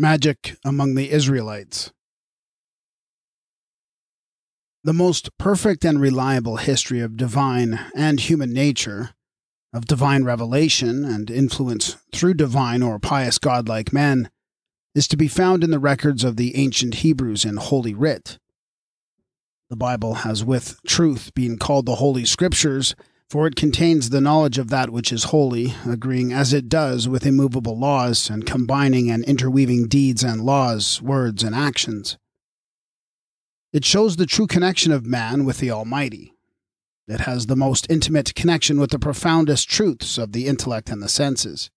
Magic among the Israelites. The most perfect and reliable history of divine and human nature, of divine revelation and influence through divine or pious godlike men, is to be found in the records of the ancient Hebrews in Holy Writ. The Bible has with truth been called the Holy Scriptures for it contains the knowledge of that which is holy, agreeing as it does with immovable laws, and combining and interweaving deeds and laws, words and actions. It shows the true connection of man with the Almighty. It has the most intimate connection with the profoundest truths of the intellect and the senses.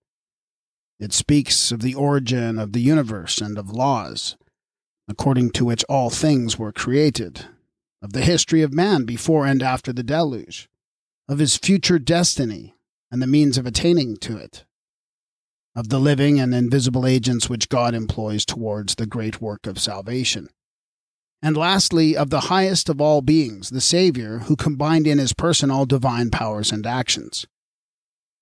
It speaks of the origin of the universe and of laws, according to which all things were created, of the history of man before and after the deluge of his future destiny and the means of attaining to it, of the living and invisible agents which God employs towards the great work of salvation. And lastly, of the highest of all beings, the Saviour, who combined in his person all divine powers and actions,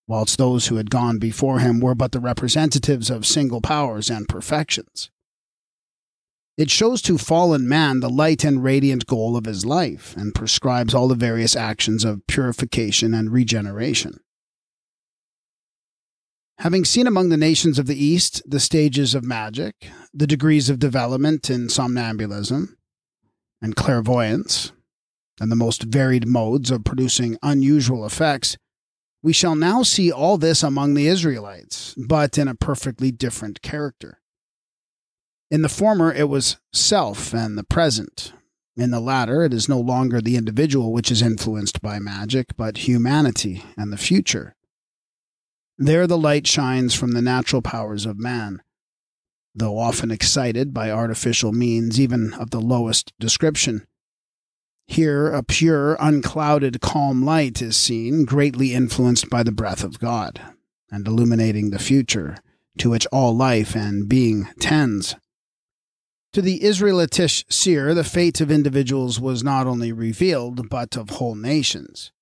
whilst those who had gone before him were but the representatives of single powers and perfections. It shows to fallen man the light and radiant goal of his life, and prescribes all the various actions of purification and regeneration. Having seen among the nations of the East the stages of magic, the degrees of development in somnambulism and clairvoyance, and the most varied modes of producing unusual effects, we shall now see all this among the Israelites, but in a perfectly different character. In the former, it was self and the present. In the latter, it is no longer the individual which is influenced by magic, but humanity and the future. There the light shines from the natural powers of man. Though often excited by artificial means, even of the lowest description. Here, a pure, unclouded, calm light is seen, greatly influenced by the breath of God, and illuminating the future, to which all life and being tends. To the Israelitish seer, the fate of individuals was not only revealed, but of whole nations,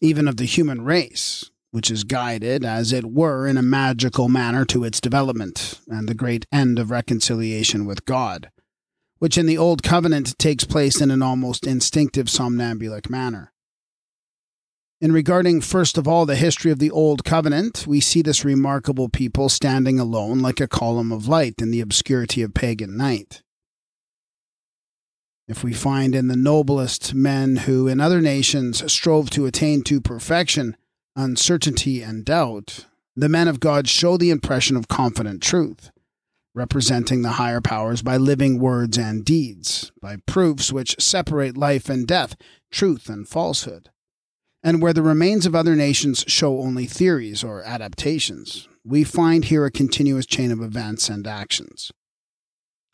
even of the human race, which is guided, as it were, in a magical manner to its development and the great end of reconciliation with God, which in the Old Covenant takes place in an almost instinctive somnambulic manner. In regarding first of all the history of the Old Covenant, we see this remarkable people standing alone like a column of light in the obscurity of pagan night. If we find in the noblest men who in other nations strove to attain to perfection uncertainty and doubt, the men of God show the impression of confident truth, representing the higher powers by living words and deeds, by proofs which separate life and death, truth and falsehood and where the remains of other nations show only theories or adaptations, we find here a continuous chain of events and actions,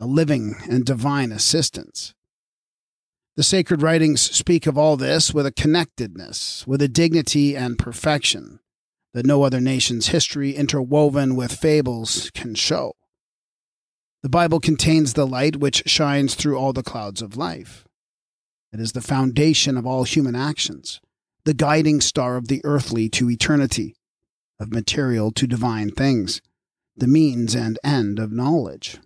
a living and divine assistance. The sacred writings speak of all this with a connectedness, with a dignity and perfection that no other nation's history interwoven with fables can show. The Bible contains the light which shines through all the clouds of life. It is the foundation of all human actions the guiding star of the earthly to eternity, of material to divine things, the means and end of knowledge.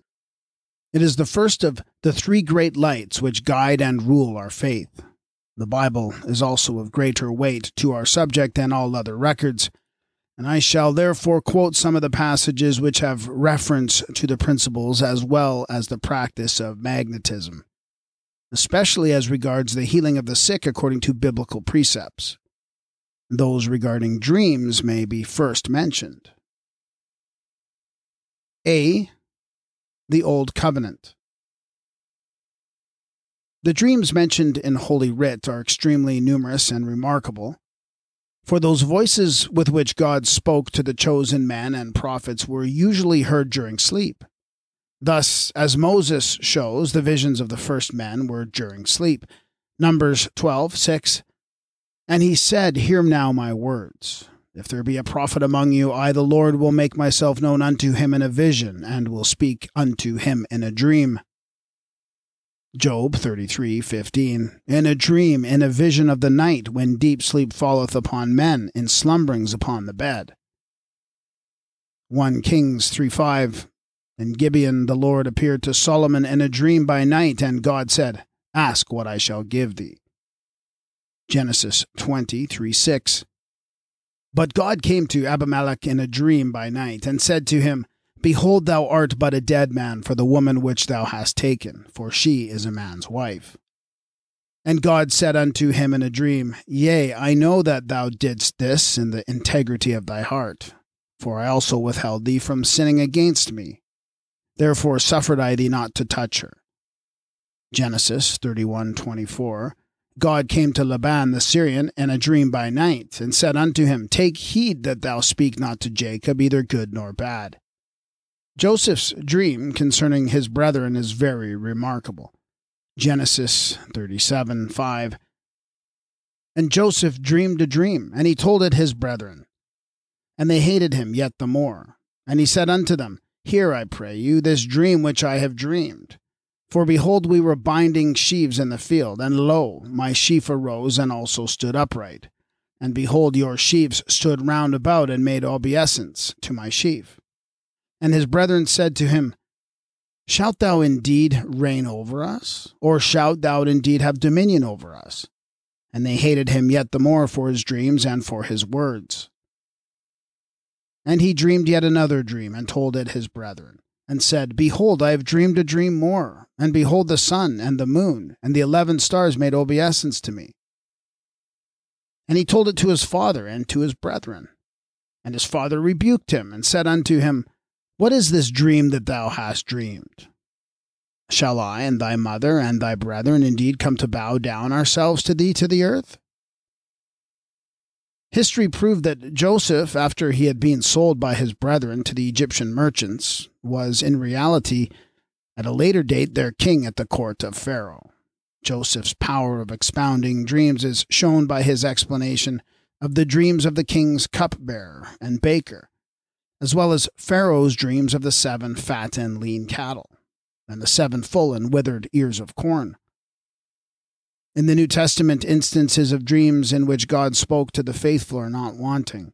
It is the first of the three great lights which guide and rule our faith. The Bible is also of greater weight to our subject than all other records, and I shall therefore quote some of the passages which have reference to the principles as well as the practice of magnetism especially as regards the healing of the sick according to biblical precepts. Those regarding dreams may be first mentioned. A. The Old Covenant. The dreams mentioned in Holy Writ are extremely numerous and remarkable, for those voices with which God spoke to the chosen men and prophets were usually heard during sleep. Thus, as Moses shows, the visions of the first men were during sleep. Numbers 12, 6. And he said, Hear now my words. If there be a prophet among you, I, the Lord, will make myself known unto him in a vision, and will speak unto him in a dream. Job 33:15 In a dream in a vision of the night when deep sleep falleth upon men in slumberings upon the bed 1 Kings 3:5 In Gibeon, the Lord appeared to Solomon in a dream by night, and God said, Ask what I shall give thee. Genesis 23 6. But God came to Abimelech in a dream by night, and said to him, Behold, thou art but a dead man for the woman which thou hast taken, for she is a man's wife. And God said unto him in a dream, Yea, I know that thou didst this in the integrity of thy heart, for I also withheld thee from sinning against me. Therefore suffered I thee not to touch her. Genesis 31:24 God came to Laban the Syrian in a dream by night, and said unto him, Take heed that thou speak not to Jacob either good nor bad. Joseph's dream concerning his brethren is very remarkable. Genesis 37 5. And Joseph dreamed a dream, and he told it his brethren. And they hated him yet the more. And he said unto them, Hear, I pray you, this dream which I have dreamed. For behold, we were binding sheaves in the field, and lo, my sheaf arose and also stood upright. And behold, your sheaves stood round about and made obeisance to my sheaf. And his brethren said to him, Shalt thou indeed reign over us? Or shalt thou indeed have dominion over us? And they hated him yet the more for his dreams and for his words. And he dreamed yet another dream, and told it his brethren, and said, Behold, I have dreamed a dream more, and behold, the sun and the moon and the eleven stars made obeisance to me. And he told it to his father and to his brethren. And his father rebuked him, and said unto him, What is this dream that thou hast dreamed? Shall I and thy mother and thy brethren indeed come to bow down ourselves to thee to the earth? History proved that Joseph, after he had been sold by his brethren to the Egyptian merchants, was in reality, at a later date, their king at the court of Pharaoh. Joseph's power of expounding dreams is shown by his explanation of the dreams of the king's cupbearer and baker, as well as Pharaoh's dreams of the seven fat and lean cattle, and the seven full and withered ears of corn. In the New Testament, instances of dreams in which God spoke to the faithful are not wanting.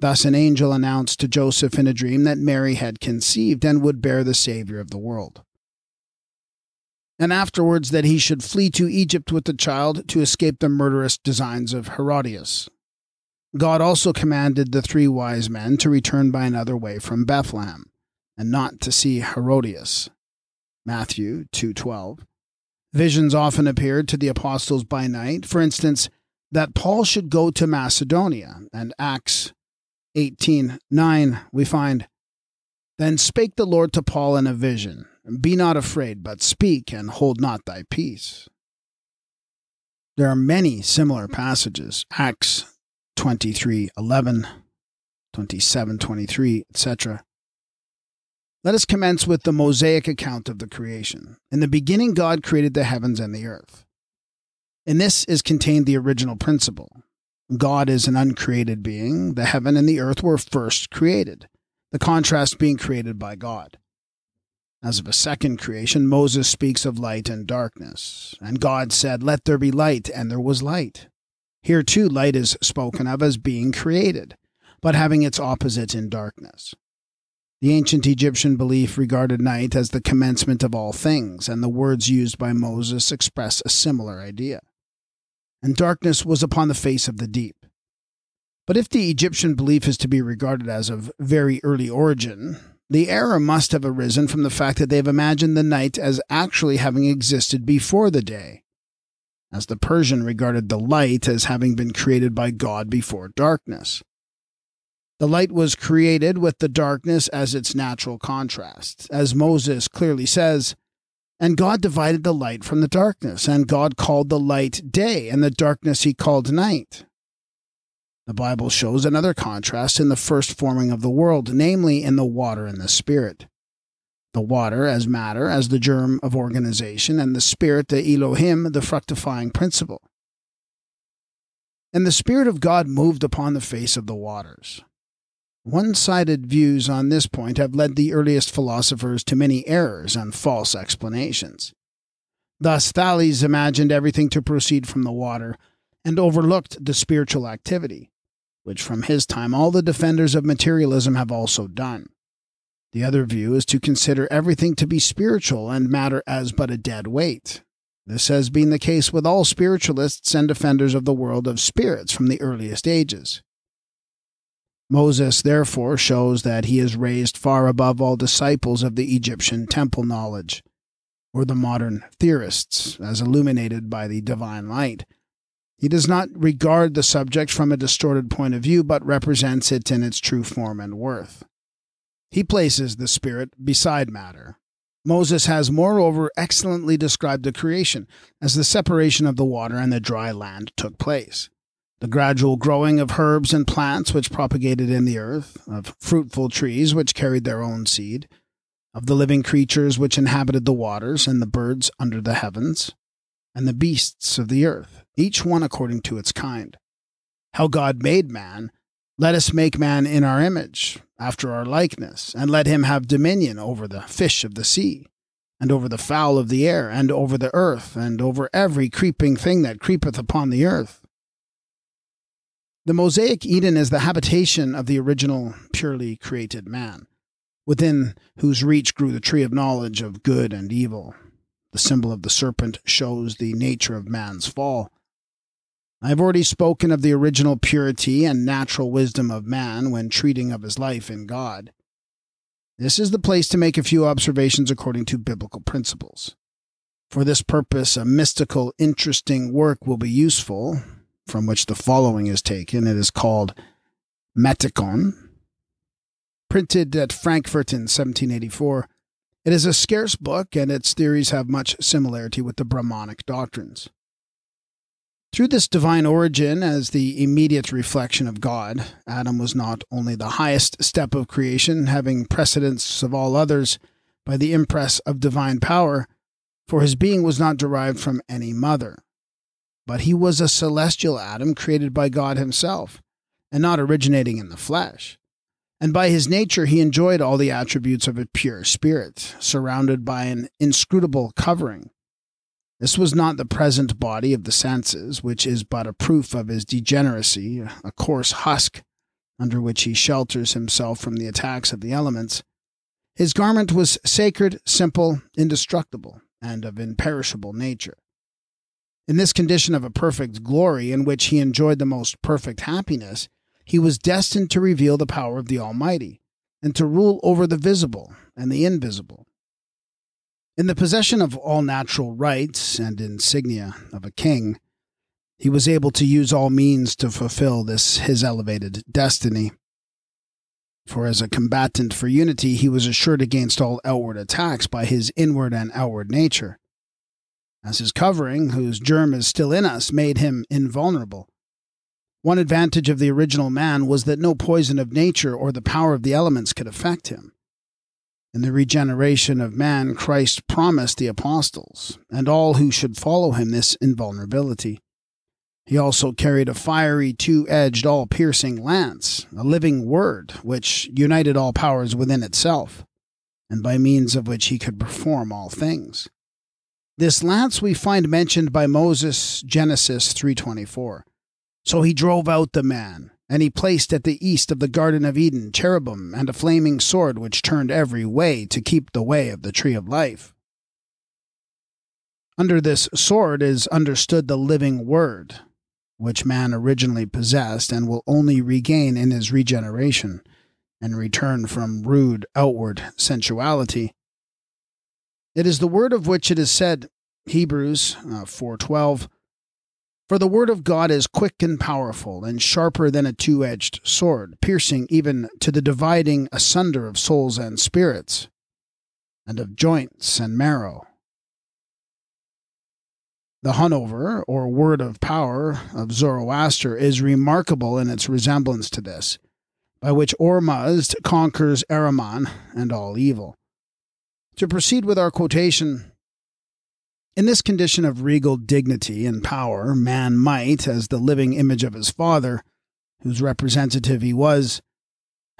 Thus, an angel announced to Joseph in a dream that Mary had conceived and would bear the Savior of the world. And afterwards, that he should flee to Egypt with the child to escape the murderous designs of Herodias. God also commanded the three wise men to return by another way from Bethlehem, and not to see Herodias. Matthew 2:12 Visions often appeared to the apostles by night. For instance, that Paul should go to Macedonia. And Acts 18:9 we find Then spake the Lord to Paul in a vision, Be not afraid, but speak and hold not thy peace. There are many similar passages, Acts 23:11, 27:23, etc. Let us commence with the Mosaic account of the creation. In the beginning, God created the heavens and the earth. In this is contained the original principle. God is an uncreated being. The heaven and the earth were first created, the contrast being created by God. As of a second creation, Moses speaks of light and darkness. And God said, Let there be light, and there was light. Here too, light is spoken of as being created, but having its opposite in darkness. The ancient Egyptian belief regarded night as the commencement of all things, and the words used by Moses express a similar idea. And darkness was upon the face of the deep. But if the Egyptian belief is to be regarded as of very early origin, the error must have arisen from the fact that they have imagined the night as actually having existed before the day, as the Persian regarded the light as having been created by God before darkness. The light was created with the darkness as its natural contrast. As Moses clearly says, And God divided the light from the darkness, and God called the light day, and the darkness he called night. The Bible shows another contrast in the first forming of the world, namely in the water and the spirit. The water as matter, as the germ of organization, and the spirit, the Elohim, the fructifying principle. And the Spirit of God moved upon the face of the waters. One sided views on this point have led the earliest philosophers to many errors and false explanations. Thus, Thales imagined everything to proceed from the water and overlooked the spiritual activity, which from his time all the defenders of materialism have also done. The other view is to consider everything to be spiritual and matter as but a dead weight. This has been the case with all spiritualists and defenders of the world of spirits from the earliest ages. Moses, therefore, shows that he is raised far above all disciples of the Egyptian temple knowledge, or the modern theorists, as illuminated by the divine light. He does not regard the subject from a distorted point of view, but represents it in its true form and worth. He places the Spirit beside matter. Moses has, moreover, excellently described the creation as the separation of the water and the dry land took place. The gradual growing of herbs and plants which propagated in the earth, of fruitful trees which carried their own seed, of the living creatures which inhabited the waters, and the birds under the heavens, and the beasts of the earth, each one according to its kind. How God made man let us make man in our image, after our likeness, and let him have dominion over the fish of the sea, and over the fowl of the air, and over the earth, and over every creeping thing that creepeth upon the earth. The Mosaic Eden is the habitation of the original, purely created man, within whose reach grew the tree of knowledge of good and evil. The symbol of the serpent shows the nature of man's fall I have already spoken of the original purity and natural wisdom of man when treating of his life in God. This is the place to make a few observations according to biblical principles. For this purpose, a mystical, interesting work will be useful, from which the following is taken. It is called Magikon, printed at Frankfurt in 1784. It is a scarce book, and its theories have much similarity with the Brahmanic doctrines. Through this divine origin, as the immediate reflection of God, Adam was not only the highest step of creation, having precedence of all others by the impress of divine power, for his being was not derived from any mother, but he was a celestial Adam created by God himself, and not originating in the flesh. And by his nature, he enjoyed all the attributes of a pure spirit, surrounded by an inscrutable covering this was not the present body of the senses, which is but a proof of his degeneracy, a coarse husk under which he shelters himself from the attacks of the elements. His garment was sacred, simple, indestructible, and of imperishable nature. In this condition of a perfect glory, in which he enjoyed the most perfect happiness, he was destined to reveal the power of the Almighty, and to rule over the visible and the invisible, in the possession of all natural rights and insignia of a king, he was able to use all means to fulfill this his elevated destiny. For as a combatant for unity, he was assured against all outward attacks by his inward and outward nature. As his covering, whose germ is still in us, made him invulnerable. One advantage of the original man was that no poison of nature or the power of the elements could affect him. In the regeneration of man, Christ promised the apostles and all who should follow him this invulnerability. He also carried a fiery, two edged, all piercing lance, a living word, which united all powers within itself, and by means of which he could perform all things. This lance we find mentioned by Moses, Genesis 3:24. So he drove out the man, and he placed at the east of the Garden of Eden cherubim and a flaming sword which turned every way to keep the way of the tree of life. Under this sword is understood the living word, which man originally possessed and will only regain in his regeneration and return from rude outward sensuality. It is the word of which it is said, Hebrews uh, 4:12, for the word of God is quick and powerful, and sharper than a two edged sword, piercing even to the dividing asunder of souls and spirits, and of joints and marrow. The Honover, or word of power, of Zoroaster is remarkable in its resemblance to this, by which Ormuzd conquers Ahriman and all evil. To proceed with our quotation, in this condition of regal dignity and power, man might, as the living image of his father, whose representative he was,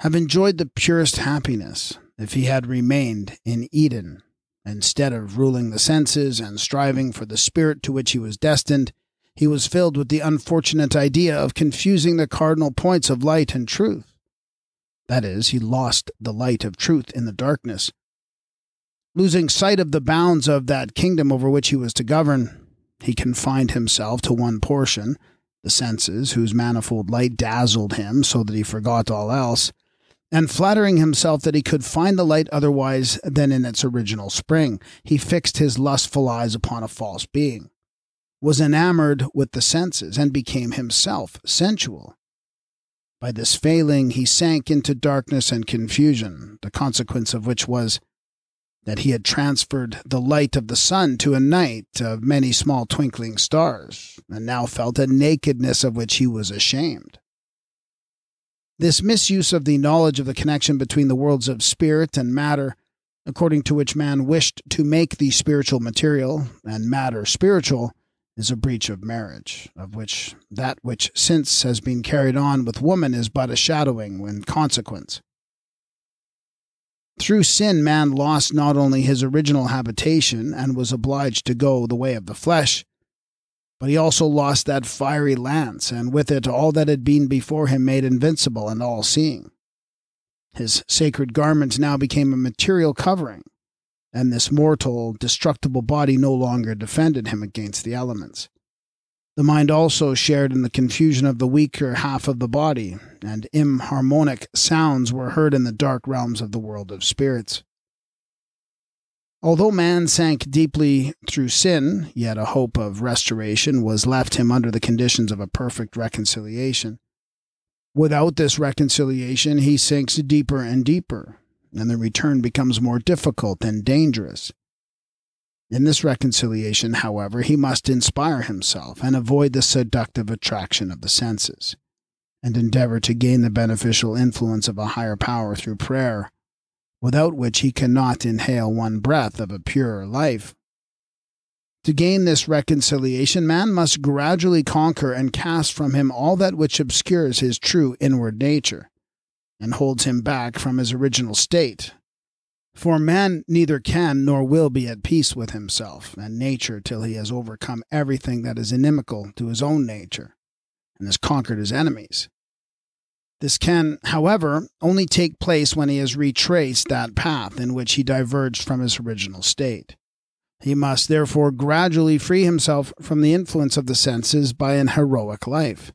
have enjoyed the purest happiness if he had remained in Eden, instead of ruling the senses and striving for the spirit to which he was destined. He was filled with the unfortunate idea of confusing the cardinal points of light and truth. That is, he lost the light of truth in the darkness. Losing sight of the bounds of that kingdom over which he was to govern, he confined himself to one portion, the senses, whose manifold light dazzled him so that he forgot all else, and flattering himself that he could find the light otherwise than in its original spring, he fixed his lustful eyes upon a false being, was enamored with the senses, and became himself sensual. By this failing, he sank into darkness and confusion, the consequence of which was that he had transferred the light of the sun to a night of many small twinkling stars, and now felt a nakedness of which he was ashamed. This misuse of the knowledge of the connection between the worlds of spirit and matter, according to which man wished to make the spiritual material and matter spiritual, is a breach of marriage, of which that which since has been carried on with woman is but a shadowing in consequence. Through sin, man lost not only his original habitation and was obliged to go the way of the flesh, but he also lost that fiery lance, and with it all that had been before him made invincible and all seeing. His sacred garment now became a material covering, and this mortal, destructible body no longer defended him against the elements. The mind also shared in the confusion of the weaker half of the body, and inharmonic sounds were heard in the dark realms of the world of spirits. Although man sank deeply through sin, yet a hope of restoration was left him under the conditions of a perfect reconciliation. Without this reconciliation, he sinks deeper and deeper, and the return becomes more difficult and dangerous. In this reconciliation, however, he must inspire himself and avoid the seductive attraction of the senses, and endeavor to gain the beneficial influence of a higher power through prayer without which he cannot inhale one breath of a purer life. To gain this reconciliation, man must gradually conquer and cast from him all that which obscures his true inward nature, and holds him back from his original state. For man neither can nor will be at peace with himself and nature till he has overcome everything that is inimical to his own nature, and has conquered his enemies. This can, however, only take place when he has retraced that path in which he diverged from his original state. He must therefore gradually free himself from the influence of the senses by an heroic life,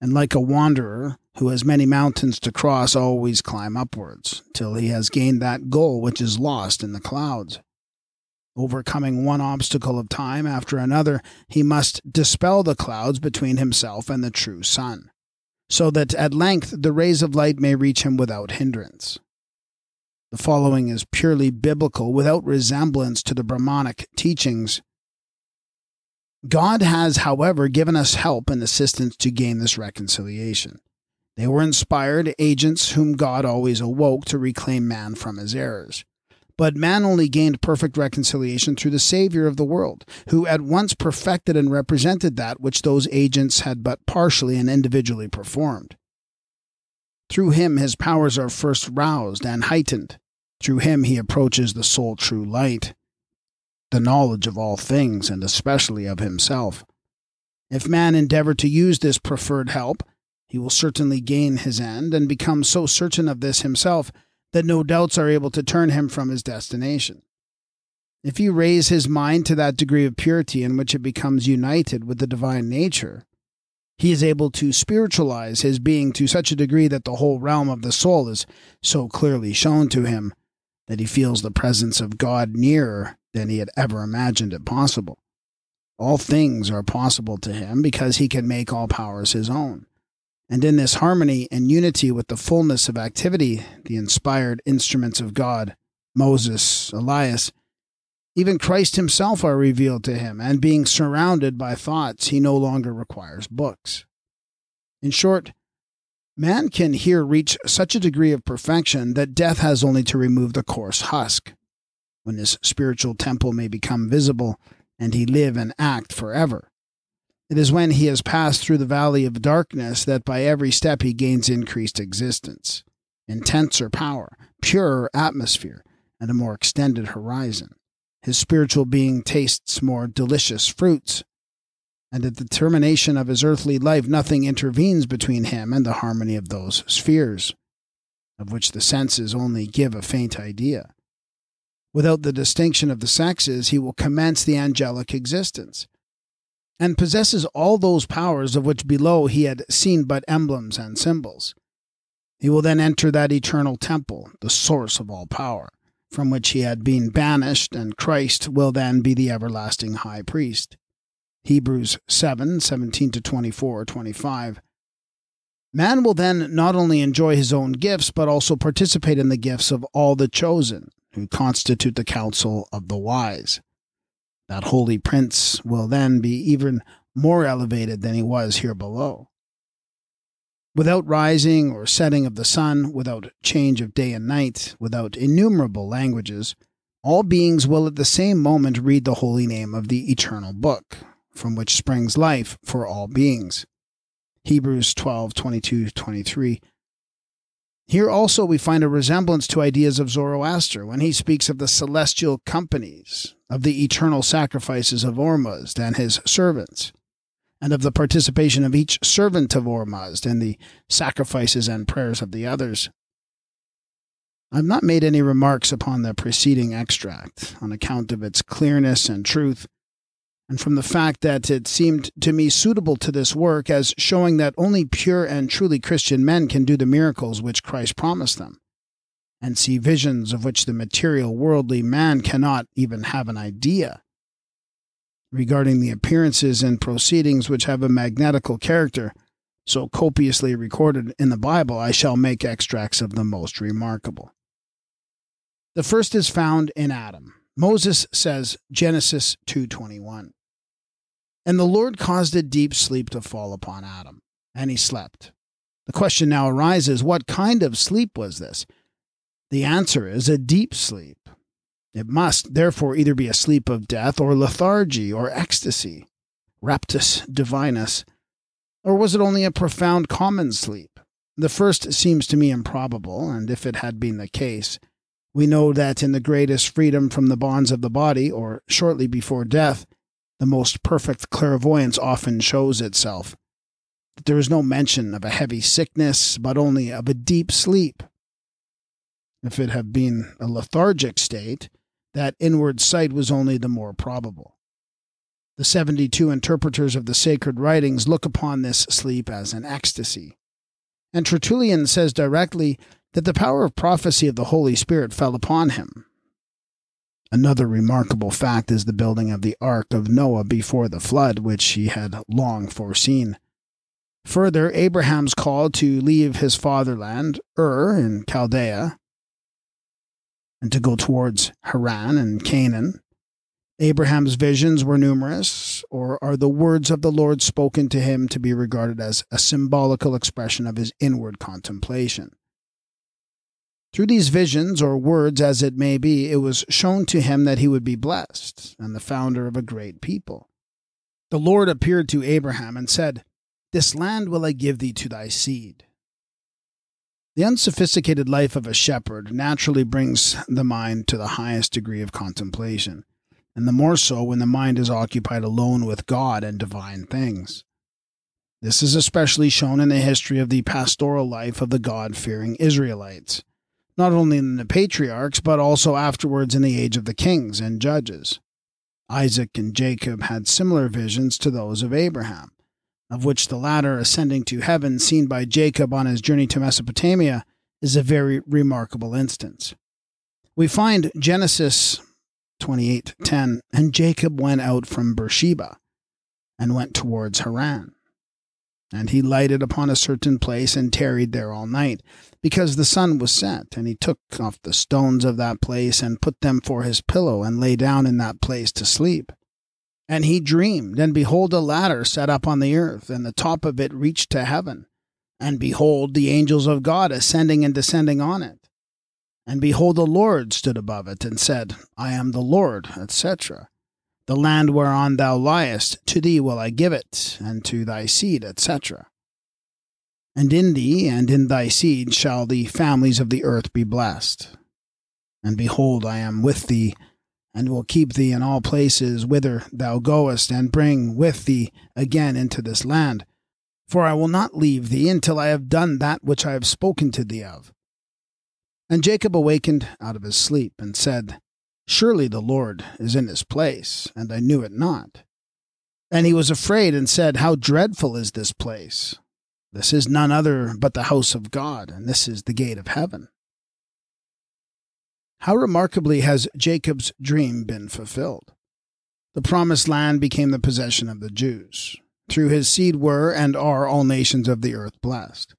and like a wanderer who has many mountains to cross, always climb upwards, till he has gained that goal which is lost in the clouds. Overcoming one obstacle of time after another, he must dispel the clouds between himself and the true sun so that at length the rays of light may reach him without hindrance. The following is purely biblical, without resemblance to the Brahmanic teachings. God has, however, given us help and assistance to gain this reconciliation. They were inspired agents whom God always awoke to reclaim man from his errors. But man only gained perfect reconciliation through the Savior of the world, who at once perfected and represented that which those agents had but partially and individually performed. Through him, his powers are first roused and heightened. Through him, he approaches the sole true light, the knowledge of all things, and especially of himself. If man endeavor to use this preferred help, he will certainly gain his end and become so certain of this himself that no doubts are able to turn him from his destination. If he raise his mind to that degree of purity in which it becomes united with the divine nature, he is able to spiritualize his being to such a degree that the whole realm of the soul is so clearly shown to him that he feels the presence of God nearer than he had ever imagined it possible. All things are possible to him because he can make all powers his own. And in this harmony and unity with the fullness of activity, the inspired instruments of God, Moses, Elias, even Christ himself are revealed to him, and being surrounded by thoughts, he no longer requires books. In short, man can here reach such a degree of perfection that death has only to remove the coarse husk, when his spiritual temple may become visible and he live and act forever. It is when he has passed through the valley of darkness that by every step he gains increased existence, intenser power, purer atmosphere, and a more extended horizon. His spiritual being tastes more delicious fruits, and at the termination of his earthly life, nothing intervenes between him and the harmony of those spheres. of which the senses only give a faint idea. Without the distinction of the sexes, he will commence the angelic existence, and possesses all those powers of which below he had seen but emblems and symbols. He will then enter that eternal temple, the source of all power, from which he had been banished, and Christ will then be the everlasting high priest. Hebrews 7 17 to 24 25. Man will then not only enjoy his own gifts, but also participate in the gifts of all the chosen, who constitute the council of the wise. That holy prince will then be even more elevated than he was here below. Without rising or setting of the sun, without change of day and night, without innumerable languages, all beings will at the same moment read the holy name of the eternal book, from which springs life for all beings. Hebrews 12 22 23. Here also we find a resemblance to ideas of Zoroaster when he speaks of the celestial companies, of the eternal sacrifices of Ormuzd and his servants, and of the participation of each servant of Ormuzd in the sacrifices and prayers of the others. I have not made any remarks upon the preceding extract on account of its clearness and truth, and from the fact that it seemed to me suitable to this work as showing that only pure and truly Christian men can do the miracles which Christ promised them, and see visions of which the material worldly man cannot even have an idea. Regarding the appearances and proceedings which have a magnetical character, so copiously recorded in the Bible, I shall make extracts of the most remarkable. The first is found in Adam. Moses says Genesis 2:21. And the Lord caused a deep sleep to fall upon Adam, and he slept. The question now arises, what kind of sleep was this? The answer is a deep sleep. It must therefore either be a sleep of death or lethargy or ecstasy, raptus divinus, or was it only a profound common sleep? The first seems to me improbable, and if it had been the case, we know that in the greatest freedom from the bonds of the body, or shortly before death, the most perfect clairvoyance often shows itself. There is no mention of a heavy sickness, but only of a deep sleep. If it had been a lethargic state, that inward sight was only the more probable. The 72 interpreters of the sacred writings look upon this sleep as an ecstasy. And Tertullian says directly that the power of prophecy of the Holy Spirit fell upon him. Another remarkable fact is the building of the ark of Noah before the flood, which he had long foreseen. Further, Abraham's call to leave his fatherland, Ur in Chaldea, and to go towards Haran and Canaan. Abraham's visions were numerous, or are the words of the Lord spoken to him to be regarded as a symbolical expression of his inward contemplation? Through these visions, or words as it may be, it was shown to him that he would be blessed and the founder of a great people. The Lord appeared to Abraham and said, This land will I give thee to thy seed. The unsophisticated life of a shepherd naturally brings the mind to the highest degree of contemplation, and the more so when the mind is occupied alone with God and divine things. This is especially shown in the history of the pastoral life of the God fearing Israelites not only in the patriarchs, but also afterwards in the age of the kings and judges. Isaac and Jacob had similar visions to those of Abraham, of which the ladder ascending to heaven, seen by Jacob on his journey to Mesopotamia, is a very remarkable instance. We find Genesis 28:10, and Jacob went out from Beersheba and went towards Haran. And he lighted upon a certain place and tarried there all night, because the sun was set. And he took off the stones of that place and put them for his pillow, and lay down in that place to sleep. And he dreamed, and behold, a ladder set up on the earth, and the top of it reached to heaven. And behold, the angels of God ascending and descending on it. And behold, the Lord stood above it, and said, I am the Lord, etc. The land whereon thou liest, to thee will I give it, and to thy seed, etc. And in thee and in thy seed shall the families of the earth be blessed. And behold, I am with thee, and will keep thee in all places whither thou goest, and bring with thee again into this land. For I will not leave thee until I have done that which I have spoken to thee of. And Jacob awakened out of his sleep and said, Surely the Lord is in his place, and I knew it not. And he was afraid and said, How dreadful is this place! This is none other but the house of God, and this is the gate of heaven. How remarkably has Jacob's dream been fulfilled! The promised land became the possession of the Jews. Through his seed were and are all nations of the earth blessed.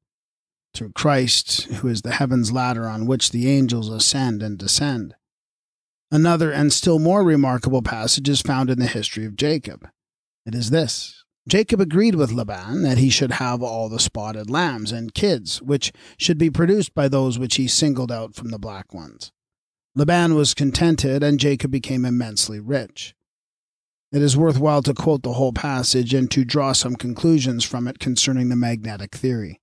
Through Christ, who is the heaven's ladder on which the angels ascend and descend. Another and still more remarkable passage is found in the history of Jacob. It is this Jacob agreed with Laban that he should have all the spotted lambs and kids, which should be produced by those which he singled out from the black ones. Laban was contented, and Jacob became immensely rich. It is worthwhile to quote the whole passage and to draw some conclusions from it concerning the magnetic theory.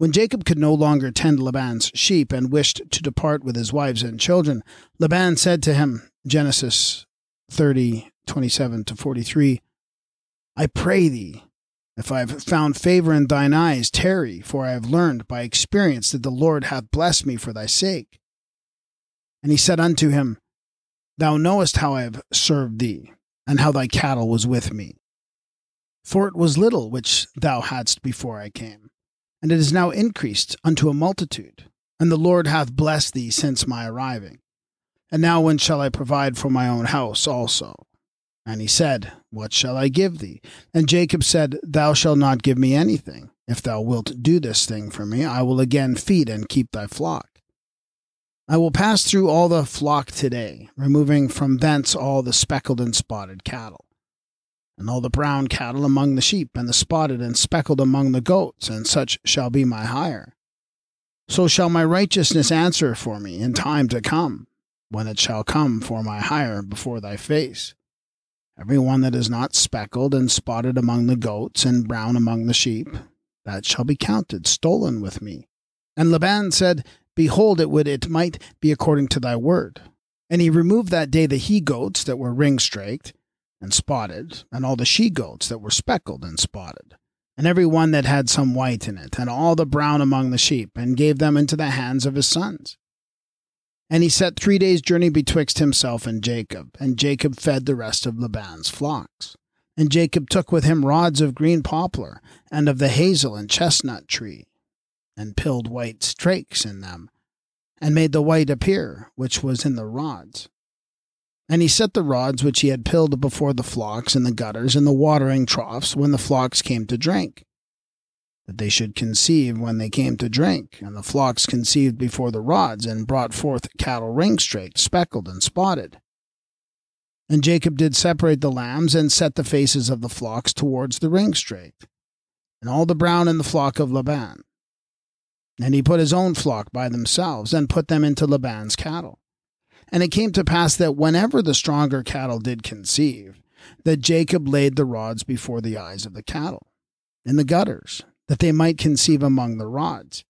When Jacob could no longer tend Laban's sheep and wished to depart with his wives and children, Laban said to him, Genesis 30, 27 to 43, I pray thee, if I have found favor in thine eyes, tarry, for I have learned by experience that the Lord hath blessed me for thy sake. And he said unto him, Thou knowest how I have served thee, and how thy cattle was with me. For it was little which thou hadst before I came, and it is now increased unto a multitude, and the Lord hath blessed thee since my arriving. And now when shall I provide for my own house also? And he said, What shall I give thee? And Jacob said, Thou shalt not give me anything. If thou wilt do this thing for me, I will again feed and keep thy flock. I will pass through all the flock today, removing from thence all the speckled and spotted cattle, and all the brown cattle among the sheep, and the spotted and speckled among the goats, and such shall be my hire. So shall my righteousness answer for me in time to come, when it shall come for my hire before thy face. Every one that is not speckled and spotted among the goats, and brown among the sheep, that shall be counted stolen with me. And Laban said, Behold, it would it might be according to thy word. And he removed that day the he goats that were ring straked and spotted, and all the she goats that were speckled and spotted, and every one that had some white in it, and all the brown among the sheep, and gave them into the hands of his sons. And he set three days' journey betwixt himself and Jacob, and Jacob fed the rest of Laban's flocks. And Jacob took with him rods of green poplar, and of the hazel and chestnut tree, and pilled white strakes in them, and made the white appear, which was in the rods. And he set the rods which he had pilled before the flocks in the gutters and the watering troughs when the flocks came to drink, that they should conceive when they came to drink. And the flocks conceived before the rods, and brought forth cattle ring-straked, speckled, and spotted. And Jacob did separate the lambs, and set the faces of the flocks towards the ring-straked, and all the brown in the flock of Laban and he put his own flock by themselves, and put them into Laban's cattle. And it came to pass that whenever the stronger cattle did conceive, that Jacob laid the rods before the eyes of the cattle, in the gutters, that they might conceive among the rods.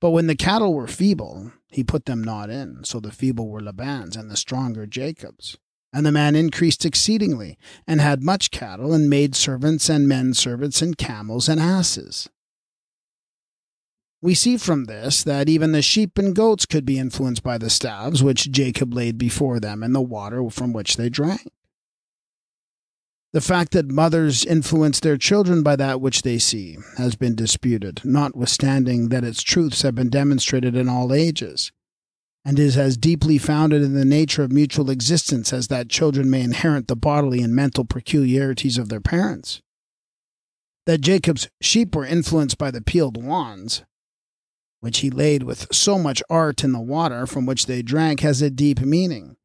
But when the cattle were feeble, he put them not in, so the feeble were Laban's, and the stronger Jacob's. And the man increased exceedingly, and had much cattle, and maid servants, and men servants, and camels, and asses. We see from this that even the sheep and goats could be influenced by the staves which Jacob laid before them and the water from which they drank. The fact that mothers influence their children by that which they see has been disputed, notwithstanding that its truths have been demonstrated in all ages, and is as deeply founded in the nature of mutual existence as that children may inherit the bodily and mental peculiarities of their parents. That Jacob's sheep were influenced by the peeled wands which he laid with so much art in the water from which they drank, has a deep meaning.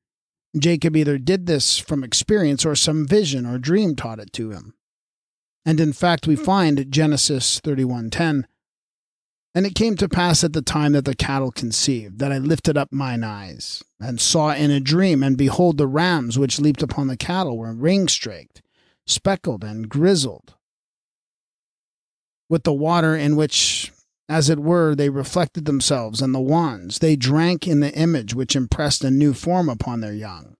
Jacob either did this from experience or some vision or dream taught it to him. And in fact, we find Genesis 31:10, and it came to pass at the time that the cattle conceived that I lifted up mine eyes and saw in a dream, and behold, the rams which leaped upon the cattle were ring straked, speckled, and grizzled, with the water in which as it were, they reflected themselves in the wands. They drank in the image which impressed a new form upon their young,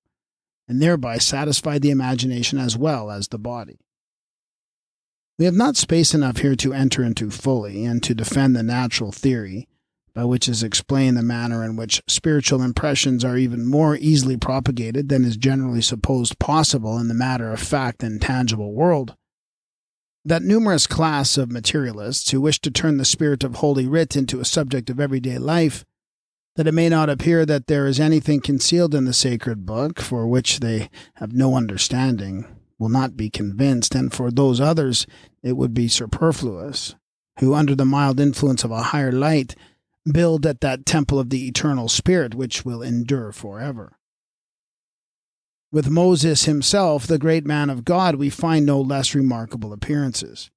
and thereby satisfied the imagination as well as the body. We have not space enough here to enter into fully and to defend the natural theory, by which is explained the manner in which spiritual impressions are even more easily propagated than is generally supposed possible in the matter of fact and tangible world. That numerous class of materialists who wish to turn the spirit of Holy Writ into a subject of everyday life, that it may not appear that there is anything concealed in the sacred book for which they have no understanding, will not be convinced, and for those others it would be superfluous, who, under the mild influence of a higher light, build at that temple of the eternal Spirit which will endure forever. With Moses himself, the great man of God, we find no less remarkable appearances.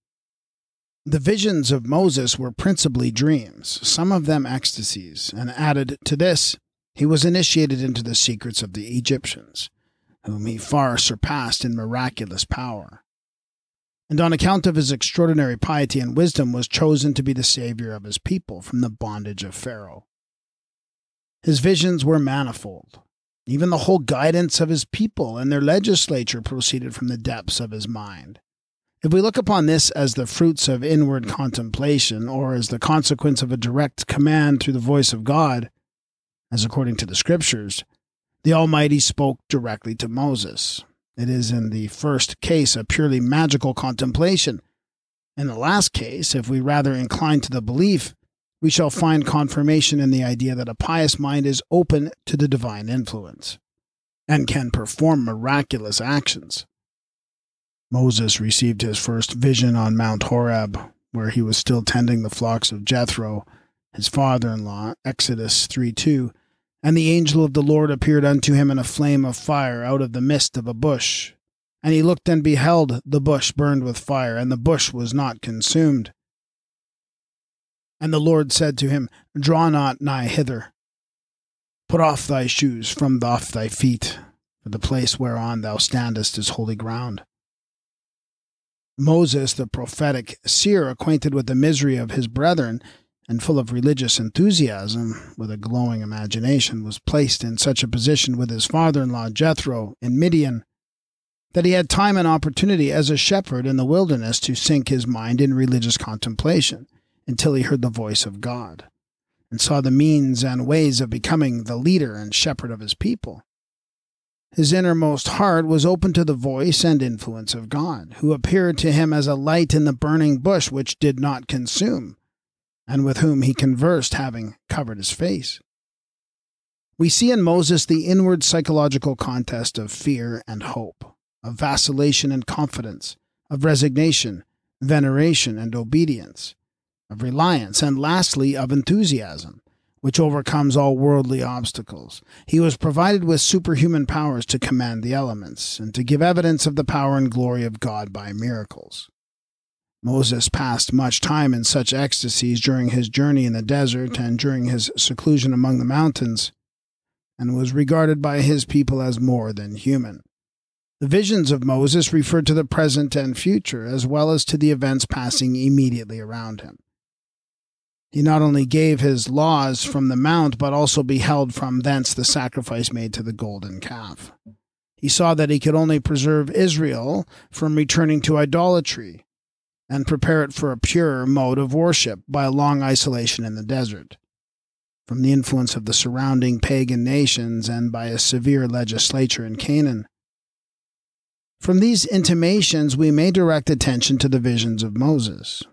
The visions of Moses were principally dreams, some of them ecstasies, and added to this, he was initiated into the secrets of the Egyptians, whom he far surpassed in miraculous power and on account of his extraordinary piety and wisdom was chosen to be the savior of his people from the bondage of Pharaoh. His visions were manifold. Even the whole guidance of his people and their legislature proceeded from the depths of his mind. If we look upon this as the fruits of inward contemplation, or as the consequence of a direct command through the voice of God, as according to the Scriptures, the Almighty spoke directly to Moses, it is in the first case a purely magical contemplation. In the last case, if we rather incline to the belief, we shall find confirmation in the idea that a pious mind is open to the divine influence and can perform miraculous actions. Moses received his first vision on Mount Horeb, where he was still tending the flocks of Jethro, his father in law, Exodus 3 2, and the angel of the Lord appeared unto him in a flame of fire out of the midst of a bush. And he looked and beheld the bush burned with fire, and the bush was not consumed. And the Lord said to him, Draw not nigh hither. Put off thy shoes from off thy feet, for the place whereon thou standest is holy ground. Moses, the prophetic seer, acquainted with the misery of his brethren, and full of religious enthusiasm, with a glowing imagination, was placed in such a position with his father in law Jethro in Midian that he had time and opportunity as a shepherd in the wilderness to sink his mind in religious contemplation until he heard the voice of God and saw the means and ways of becoming the leader and shepherd of his people. His innermost heart was open to the voice and influence of God, who appeared to him as a light in the burning bush which did not consume, and with whom he conversed, having covered his face. We see in Moses the inward psychological contest of fear and hope, of vacillation and confidence, of resignation, veneration, and obedience, of reliance, and lastly, of enthusiasm, which overcomes all worldly obstacles. He was provided with superhuman powers to command the elements, and to give evidence of the power and glory of God by miracles. Moses passed much time in such ecstasies during his journey in the desert and during his seclusion among the mountains, and was regarded by his people as more than human. The visions of Moses referred to the present and future, as well as to the events passing immediately around him. He not only gave his laws from the mount, but also beheld from thence the sacrifice made to the golden calf. He saw that he could only preserve Israel from returning to idolatry and prepare it for a pure mode of worship by a long isolation in the desert from the influence of the surrounding pagan nations and by a severe legislature in Canaan. From these intimations, we may direct attention to the visions of Moses,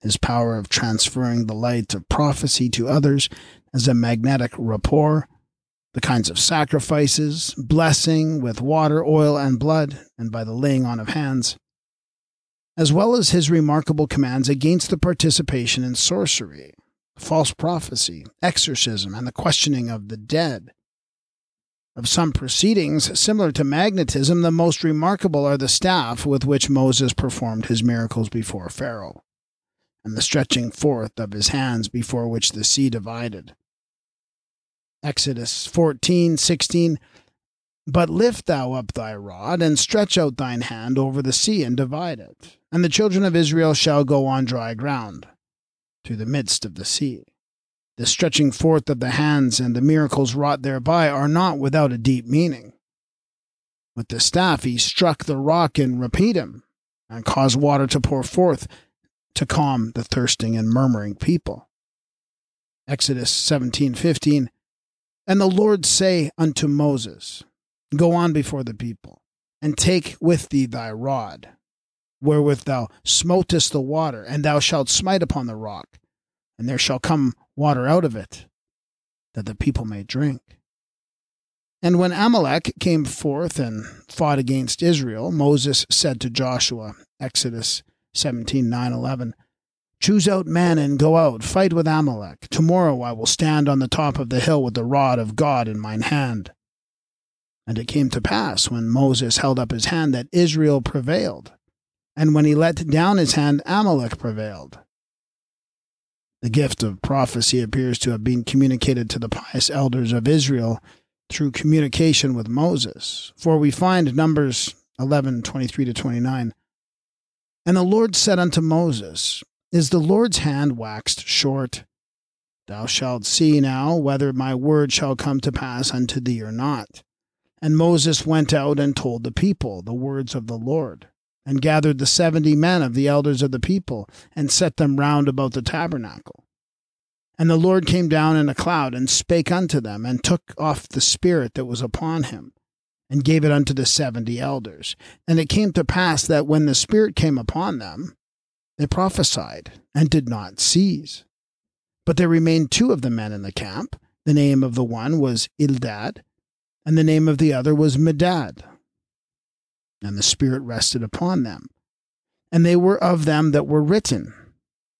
his power of transferring the light of prophecy to others as a magnetic rapport, the kinds of sacrifices, blessing with water, oil, and blood, and by the laying on of hands, as well as his remarkable commands against the participation in sorcery, false prophecy, exorcism, and the questioning of the dead. Of some proceedings similar to magnetism, the most remarkable are the staff with which Moses performed his miracles before Pharaoh, and the stretching forth of his hands before which the sea divided. Exodus 14, 16, but lift thou up thy rod, and stretch out thine hand over the sea, and divide it. And the children of Israel shall go on dry ground, through the midst of the sea. The stretching forth of the hands and the miracles wrought thereby are not without a deep meaning. With the staff he struck the rock in Rephidim, and caused water to pour forth to calm the thirsting and murmuring people. Exodus 17:15. And the Lord say unto Moses, Go on before the people, and take with thee thy rod, wherewith thou smotest the water, and thou shalt smite upon the rock, and there shall come water out of it, that the people may drink. And when Amalek came forth and fought against Israel, Moses said to Joshua, Exodus 17 9 11, Choose out men and go out, fight with Amalek. Tomorrow I will stand on the top of the hill with the rod of God in mine hand. And it came to pass, when Moses held up his hand, that Israel prevailed. And when he let down his hand, Amalek prevailed. The gift of prophecy appears to have been communicated to the pious elders of Israel through communication with Moses. For we find Numbers 11 23 to 29. And the Lord said unto Moses, is the Lord's hand waxed short? Thou shalt see now whether my word shall come to pass unto thee or not. And Moses went out and told the people the words of the Lord, and gathered the seventy men of the elders of the people, and set them round about the tabernacle. And the Lord came down in a cloud, and spake unto them, and took off the Spirit that was upon him, and gave it unto the seventy elders. And it came to pass that when the Spirit came upon them, they prophesied and did not cease. But there remained two of the men in the camp. The name of the one was Eldad, and the name of the other was Medad. And the Spirit rested upon them. And they were of them that were written,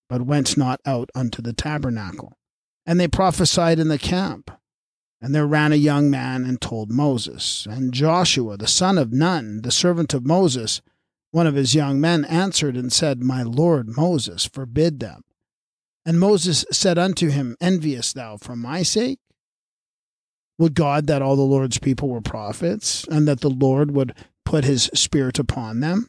but went not out unto the tabernacle. And they prophesied in the camp. And there ran a young man and told Moses. And Joshua, the son of Nun, the servant of Moses, one of his young men answered and said, My lord Moses, forbid them. And Moses said unto him, Envious thou for my sake? Would God that all the Lord's people were prophets, and that the Lord would put his Spirit upon them?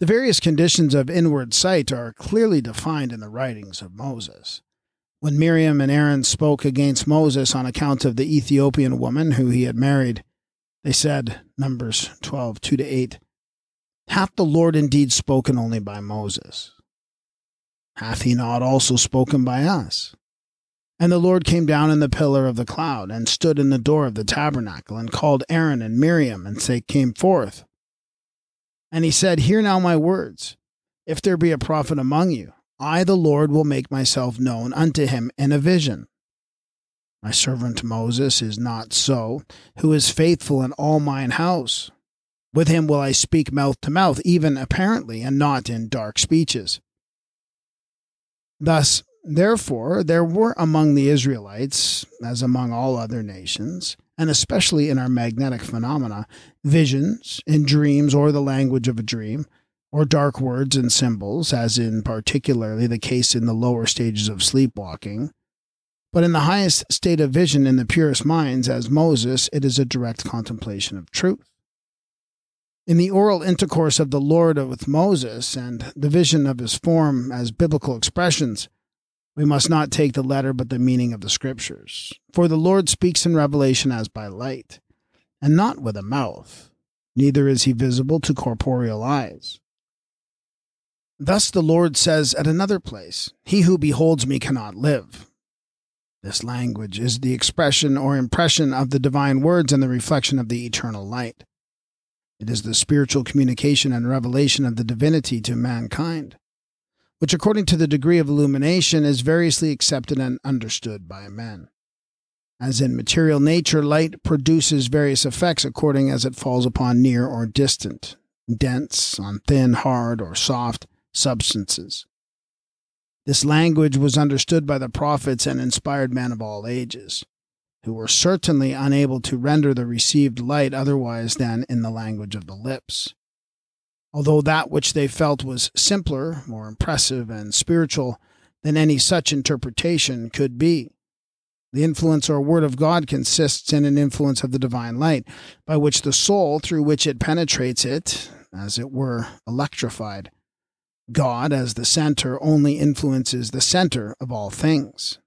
The various conditions of inward sight are clearly defined in the writings of Moses. When Miriam and Aaron spoke against Moses on account of the Ethiopian woman who he had married, they said, Numbers 12, 2 to 8, Hath the Lord indeed spoken only by Moses? Hath he not also spoken by us? And the Lord came down in the pillar of the cloud, and stood in the door of the tabernacle, and called Aaron and Miriam, and they came forth. And he said, Hear now my words. If there be a prophet among you, I, the Lord, will make myself known unto him in a vision. My servant Moses is not so, who is faithful in all mine house. With him will I speak mouth to mouth, even apparently, and not in dark speeches. Thus, therefore, there were among the Israelites, as among all other nations, and especially in our magnetic phenomena, visions in dreams or the language of a dream, or dark words and symbols, as in particularly the case in the lower stages of sleepwalking but in the highest state of vision in the purest minds, as Moses, it is a direct contemplation of truth. In the oral intercourse of the Lord with Moses and the vision of his form as biblical expressions, we must not take the letter but the meaning of the Scriptures. For the Lord speaks in revelation as by light, and not with a mouth, neither is he visible to corporeal eyes. Thus the Lord says at another place, He who beholds me cannot live. This language is the expression or impression of the divine words and the reflection of the eternal light. It is the spiritual communication and revelation of the divinity to mankind, which, according to the degree of illumination, is variously accepted and understood by men. As in material nature, light produces various effects according as it falls upon near or distant, dense, on thin, hard, or soft substances. This language was understood by the prophets and inspired men of all ages, who were certainly unable to render the received light otherwise than in the language of the lips. Although that which they felt was simpler, more impressive, and spiritual than any such interpretation could be. The influence or word of God consists in an influence of the divine light, by which the soul, through which it penetrates it, as it were, electrified, God, as the center, only influences the center of all things.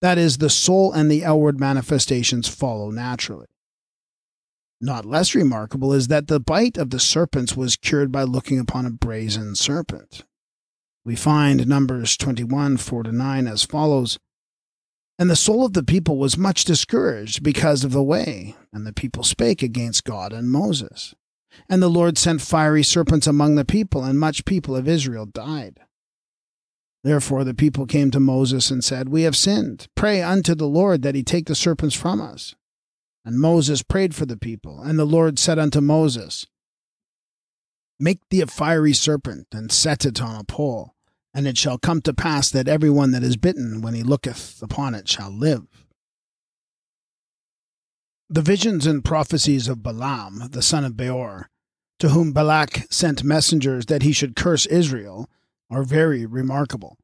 That is, the soul and the outward manifestations follow naturally. Not less remarkable is that the bite of the serpents was cured by looking upon a brazen serpent, We find Numbers 21 4 to 9 as follows And the soul of the people was much discouraged because of the way, and the people spake against God and Moses. And the Lord sent fiery serpents among the people, and much people of Israel died. Therefore the people came to Moses and said, We have sinned. Pray unto the Lord that he take the serpents from us. And Moses prayed for the people, and the Lord said unto Moses, Make thee a fiery serpent, and set it on a pole, and it shall come to pass that every one that is bitten, when he looketh upon it, shall live. The visions and prophecies of Balaam, the son of Beor, to whom Balak sent messengers that he should curse Israel, are very remarkable.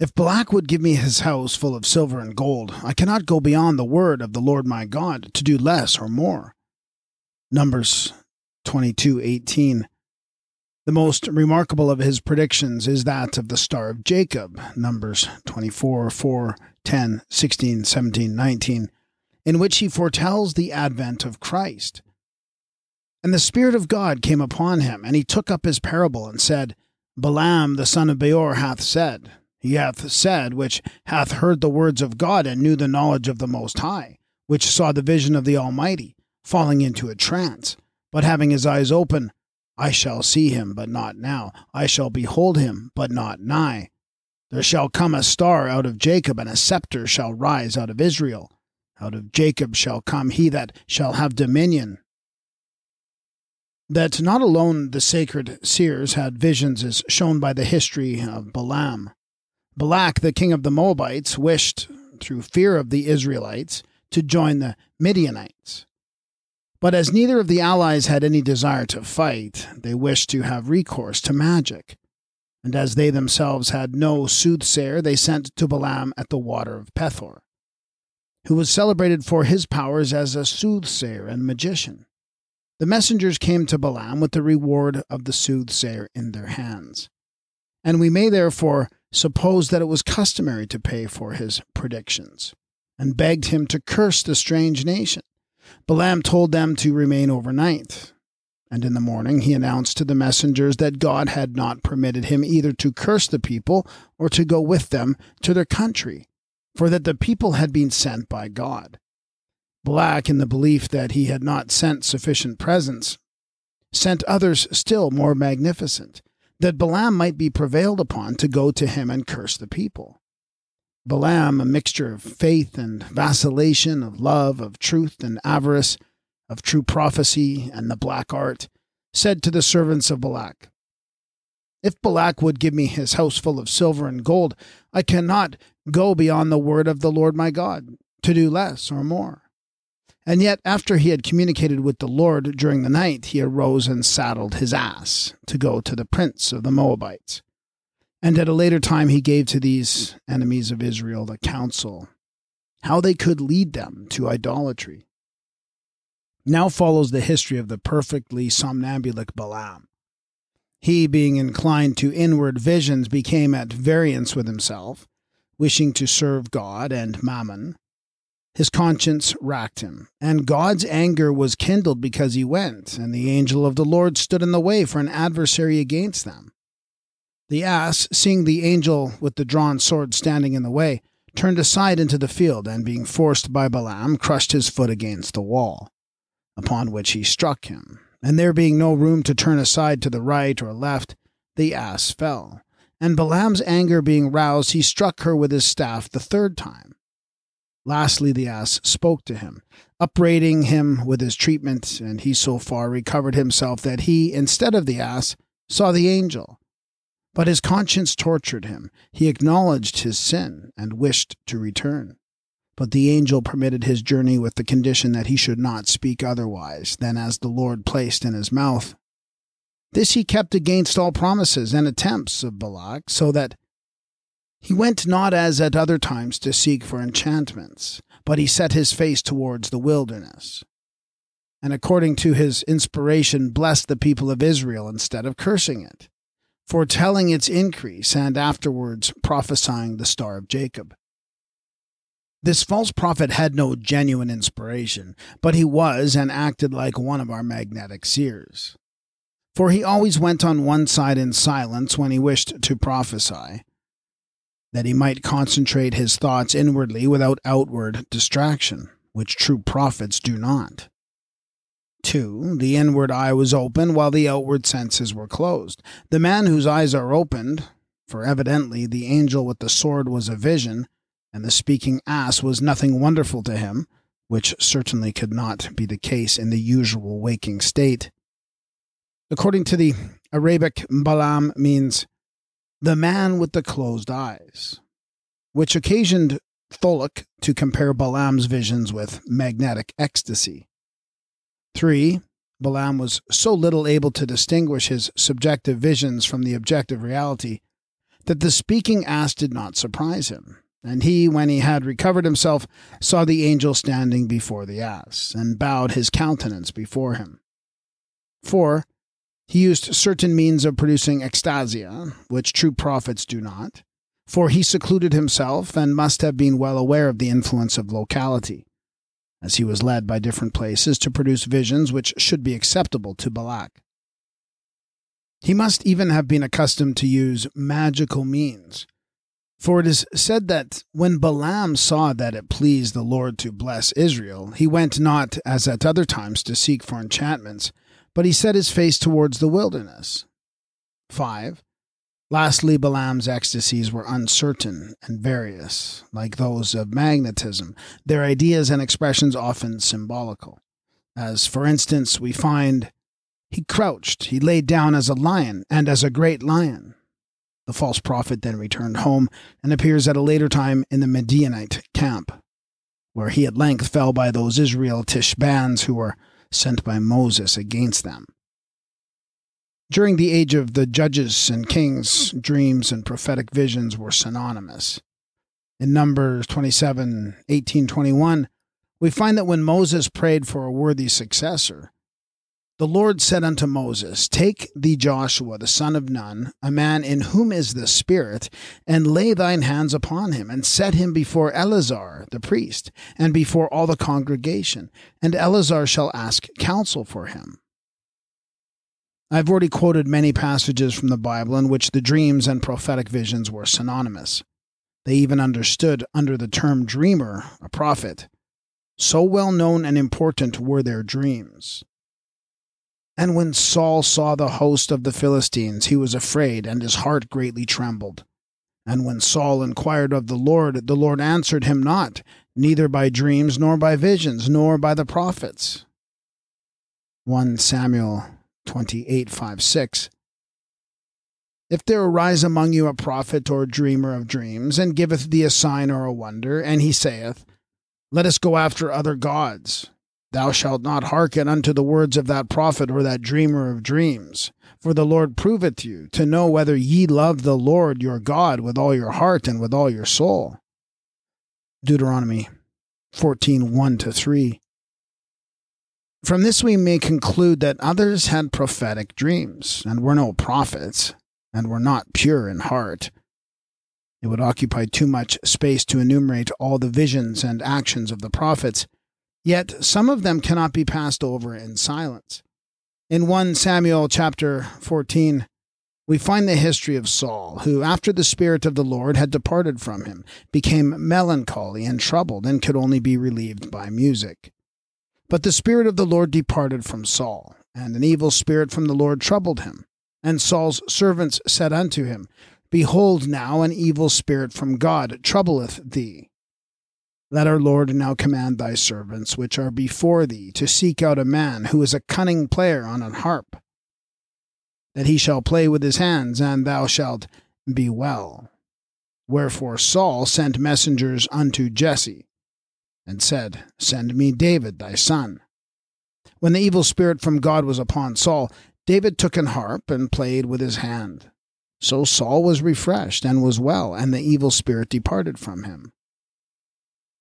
If Balak would give me his house full of silver and gold, I cannot go beyond the word of the Lord my God to do less or more. Numbers 22:18. The most remarkable of his predictions is that of the star of Jacob, Numbers 24, 4, 10, 16, 17, 19, in which he foretells the advent of Christ. And the Spirit of God came upon him, and he took up his parable and said, Balaam the son of Beor hath said, He hath said, which hath heard the words of God and knew the knowledge of the Most High, which saw the vision of the Almighty, falling into a trance, but having his eyes open, I shall see him, but not now. I shall behold him, but not nigh. There shall come a star out of Jacob, and a scepter shall rise out of Israel. Out of Jacob shall come he that shall have dominion. That not alone the sacred seers had visions is shown by the history of Balaam. Balak, the king of the Moabites, wished, through fear of the Israelites, to join the Midianites. But as neither of the allies had any desire to fight, they wished to have recourse to magic. And as they themselves had no soothsayer, they sent to Balaam at the water of Pethor, who was celebrated for his powers as a soothsayer and magician. The messengers came to Balaam with the reward of the soothsayer in their hands. And we may therefore suppose that it was customary to pay for his predictions, and begged him to curse the strange nation. Balaam told them to remain overnight. And in the morning he announced to the messengers that God had not permitted him either to curse the people or to go with them to their country, for that the people had been sent by God. Balak, in the belief that he had not sent sufficient presents, sent others still more magnificent, that Balaam might be prevailed upon to go to him and curse the people. Balaam, a mixture of faith and vacillation, of love, of truth and avarice, of true prophecy and the black art, said to the servants of Balak, If Balak would give me his house full of silver and gold, I cannot go beyond the word of the Lord my God, to do less or more. And yet, after he had communicated with the Lord during the night, he arose and saddled his ass to go to the prince of the Moabites. And at a later time, he gave to these enemies of Israel the counsel how they could lead them to idolatry. Now follows the history of the perfectly somnambulic Balaam. He, being inclined to inward visions, became at variance with himself, wishing to serve God and Mammon. His conscience racked him, and God's anger was kindled because he went, and the angel of the Lord stood in the way for an adversary against them. The ass, seeing the angel with the drawn sword standing in the way, turned aside into the field, and being forced by Balaam, crushed his foot against the wall, upon which he struck him. And there being no room to turn aside to the right or left, the ass fell. And Balaam's anger being roused, he struck her with his staff the third time. Lastly, the ass spoke to him, upbraiding him with his treatment, and he so far recovered himself that he, instead of the ass, saw the angel but his conscience tortured him. He acknowledged his sin and wished to return. But the angel permitted his journey with the condition that he should not speak otherwise than as the Lord placed in his mouth. This he kept against all promises and attempts of Balak, so that he went not as at other times to seek for enchantments, but he set his face towards the wilderness. And according to his inspiration, blessed the people of Israel instead of cursing it foretelling its increase and afterwards prophesying the Star of Jacob. This false prophet had no genuine inspiration, but he was and acted like one of our magnetic seers. For he always went on one side in silence when he wished to prophesy, that he might concentrate his thoughts inwardly without outward distraction, which true prophets do not. 2. The inward eye was open while the outward senses were closed. The man whose eyes are opened, for evidently the angel with the sword was a vision, and the speaking ass was nothing wonderful to him, which certainly could not be the case in the usual waking state. According to the Arabic, Balaam means the man with the closed eyes, which occasioned Tholuck to compare Balaam's visions with magnetic ecstasy. 3. Balaam was so little able to distinguish his subjective visions from the objective reality that the speaking ass did not surprise him. And he, when he had recovered himself, saw the angel standing before the ass, and bowed his countenance before him. 4. He used certain means of producing ecstasia, which true prophets do not, for he secluded himself and must have been well aware of the influence of locality as he was led by different places to produce visions which should be acceptable to Balak. He must even have been accustomed to use magical means. For it is said that when Balaam saw that it pleased the Lord to bless Israel, he went not, as at other times, to seek for enchantments, but he set his face towards the wilderness. 5. Lastly, Balaam's ecstasies were uncertain and various, like those of magnetism, their ideas and expressions often symbolical. As, for instance, we find he crouched, he laid down as a lion, and as a great lion. The false prophet then returned home and appears at a later time in the Midianite camp, where he at length fell by those Israelitish bands who were sent by Moses against them. During the age of the judges and kings, dreams and prophetic visions were synonymous. In Numbers 27 18 21, we find that when Moses prayed for a worthy successor, the Lord said unto Moses, Take thee Joshua the son of Nun, a man in whom is the Spirit, and lay thine hands upon him, and set him before Eleazar the priest, and before all the congregation, and Eleazar shall ask counsel for him. I've already quoted many passages from the Bible in which the dreams and prophetic visions were synonymous. They even understood under the term dreamer a prophet. So well known and important were their dreams. And when Saul saw the host of the Philistines, he was afraid, and his heart greatly trembled. And when Saul inquired of the Lord, the Lord answered him not, neither by dreams, nor by visions, nor by the prophets. 1 Samuel 28 5 6. If there arise among you a prophet or dreamer of dreams, and giveth thee a sign or a wonder, and he saith, Let us go after other gods, thou shalt not hearken unto the words of that prophet or that dreamer of dreams. For the Lord proveth you, to know whether ye love the Lord your God with all your heart and with all your soul. Deuteronomy 14 1 3. From this, we may conclude that others had prophetic dreams and were no prophets and were not pure in heart. It would occupy too much space to enumerate all the visions and actions of the prophets, yet some of them cannot be passed over in silence. In 1 Samuel chapter 14, we find the history of Saul, who, after the Spirit of the Lord had departed from him, became melancholy and troubled and could only be relieved by music. But the Spirit of the Lord departed from Saul, and an evil spirit from the Lord troubled him. And Saul's servants said unto him, Behold, now an evil spirit from God troubleth thee. Let our Lord now command thy servants, which are before thee, to seek out a man who is a cunning player on an harp, that he shall play with his hands, and thou shalt be well. Wherefore Saul sent messengers unto Jesse and said, Send me David thy son. When the evil spirit from God was upon Saul, David took an harp and played with his hand. So Saul was refreshed and was well, and the evil spirit departed from him.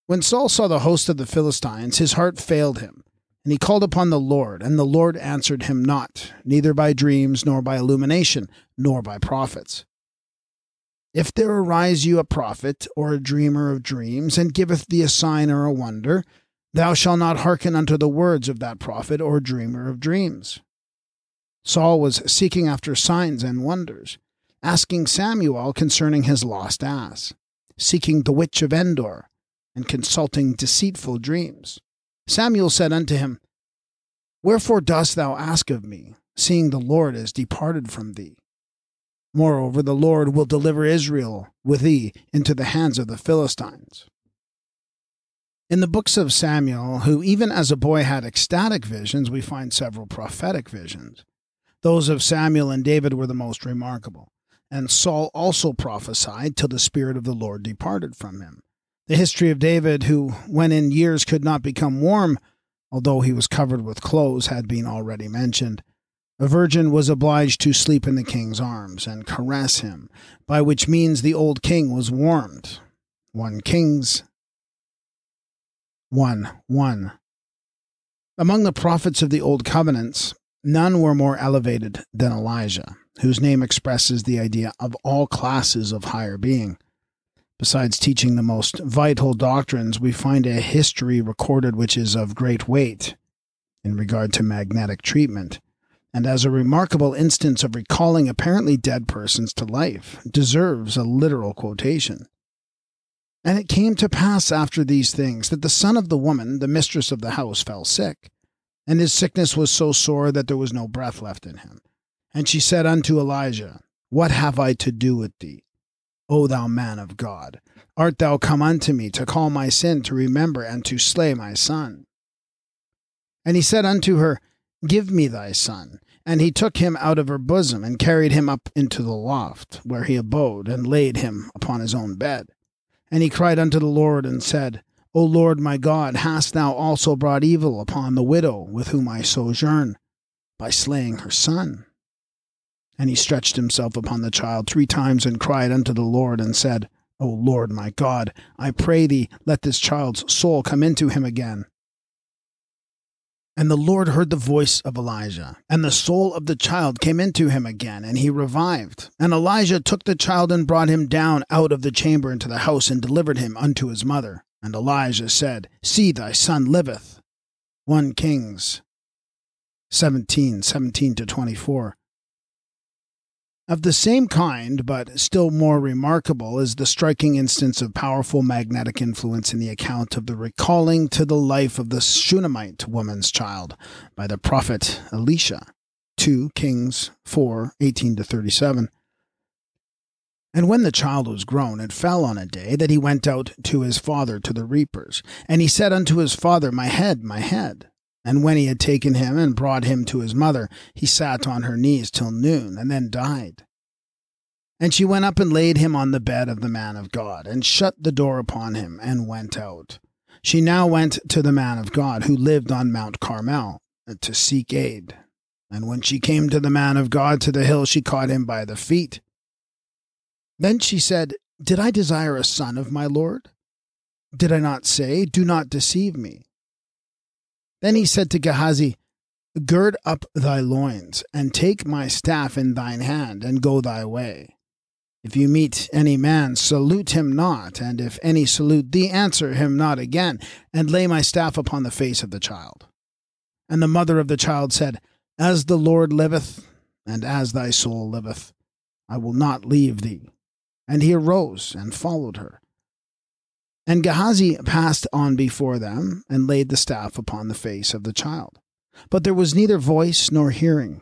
When Saul saw the host of the Philistines, his heart failed him, and he called upon the Lord, and the Lord answered him not, neither by dreams, nor by illumination, nor by prophets. If there arise you a prophet or a dreamer of dreams, and giveth thee a sign or a wonder, thou shalt not hearken unto the words of that prophet or dreamer of dreams. Saul was seeking after signs and wonders, asking Samuel concerning his lost ass, seeking the witch of Endor, and consulting deceitful dreams. Samuel said unto him, Wherefore dost thou ask of me, seeing the Lord is departed from thee? Moreover, the Lord will deliver Israel with thee into the hands of the Philistines. In the books of Samuel, who even as a boy had ecstatic visions, we find several prophetic visions. Those of Samuel and David were the most remarkable. And Saul also prophesied till the Spirit of the Lord departed from him. The history of David, who, when in years could not become warm, although he was covered with clothes, had been already mentioned. A virgin was obliged to sleep in the king's arms and caress him, by which means the old king was warmed. 1 Kings 1 1. Among the prophets of the Old Covenants, none were more elevated than Elijah, whose name expresses the idea of all classes of higher being. Besides teaching the most vital doctrines, we find a history recorded which is of great weight in regard to magnetic treatment and as a remarkable instance of recalling apparently dead persons to life, deserves a literal quotation. And it came to pass after these things that the son of the woman, the mistress of the house, fell sick, and his sickness was so sore that there was no breath left in him. And she said unto Elijah, What have I to do with thee, O thou man of God? Art thou come unto me to call my sin to remember and to slay my son? And he said unto her, Give me thy son. And he took him out of her bosom, and carried him up into the loft, where he abode, and laid him upon his own bed. And he cried unto the Lord, and said, O Lord my God, hast thou also brought evil upon the widow with whom I sojourn, by slaying her son? And he stretched himself upon the child three times, and cried unto the Lord, and said, O Lord my God, I pray thee, let this child's soul come into him again. And the Lord heard the voice of Elijah, and the soul of the child came into him again, and he revived. And Elijah took the child and brought him down out of the chamber into the house, and delivered him unto his mother. And Elijah said, See, thy son liveth. 1 Kings 17, 17 to 24. Of the same kind, but still more remarkable, is the striking instance of powerful magnetic influence in the account of the recalling to the life of the Shunammite woman's child by the prophet Elisha. 2 Kings 4 18 to 37. And when the child was grown, it fell on a day that he went out to his father to the reapers. And he said unto his father, My head, my head. And when he had taken him and brought him to his mother, he sat on her knees till noon, and then died. And she went up and laid him on the bed of the man of God, and shut the door upon him, and went out. She now went to the man of God, who lived on Mount Carmel, uh, to seek aid. And when she came to the man of God to the hill, she caught him by the feet. Then she said, Did I desire a son of my Lord? Did I not say, Do not deceive me? Then he said to Gehazi, Gird up thy loins, and take my staff in thine hand, and go thy way. If you meet any man, salute him not, and if any salute thee, answer him not again, and lay my staff upon the face of the child. And the mother of the child said, As the Lord liveth, and as thy soul liveth, I will not leave thee. And he arose and followed her. And Gehazi passed on before them, and laid the staff upon the face of the child. But there was neither voice nor hearing.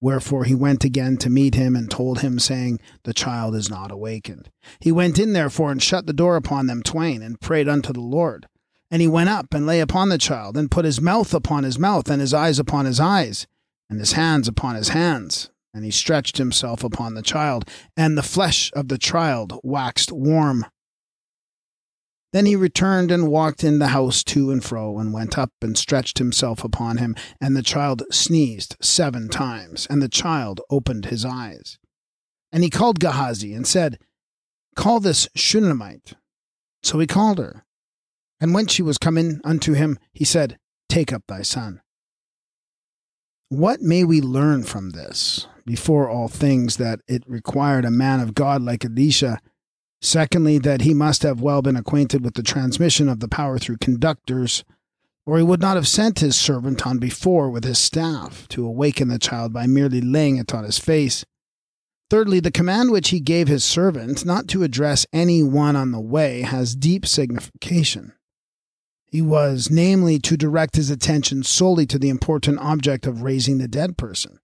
Wherefore he went again to meet him, and told him, saying, The child is not awakened. He went in therefore, and shut the door upon them twain, and prayed unto the Lord. And he went up, and lay upon the child, and put his mouth upon his mouth, and his eyes upon his eyes, and his hands upon his hands. And he stretched himself upon the child, and the flesh of the child waxed warm. Then he returned and walked in the house to and fro, and went up and stretched himself upon him. And the child sneezed seven times, and the child opened his eyes. And he called Gehazi, and said, Call this Shunammite. So he called her. And when she was come in unto him, he said, Take up thy son. What may we learn from this? Before all things, that it required a man of God like Elisha Secondly, that he must have well been acquainted with the transmission of the power through conductors. or he would not have sent his servant on before with his staff to awaken the child by merely laying it on his face. Thirdly, the command which he gave his servant not to address any one on the way has deep signification. He was, namely, to direct his attention solely to the important object of raising the dead person,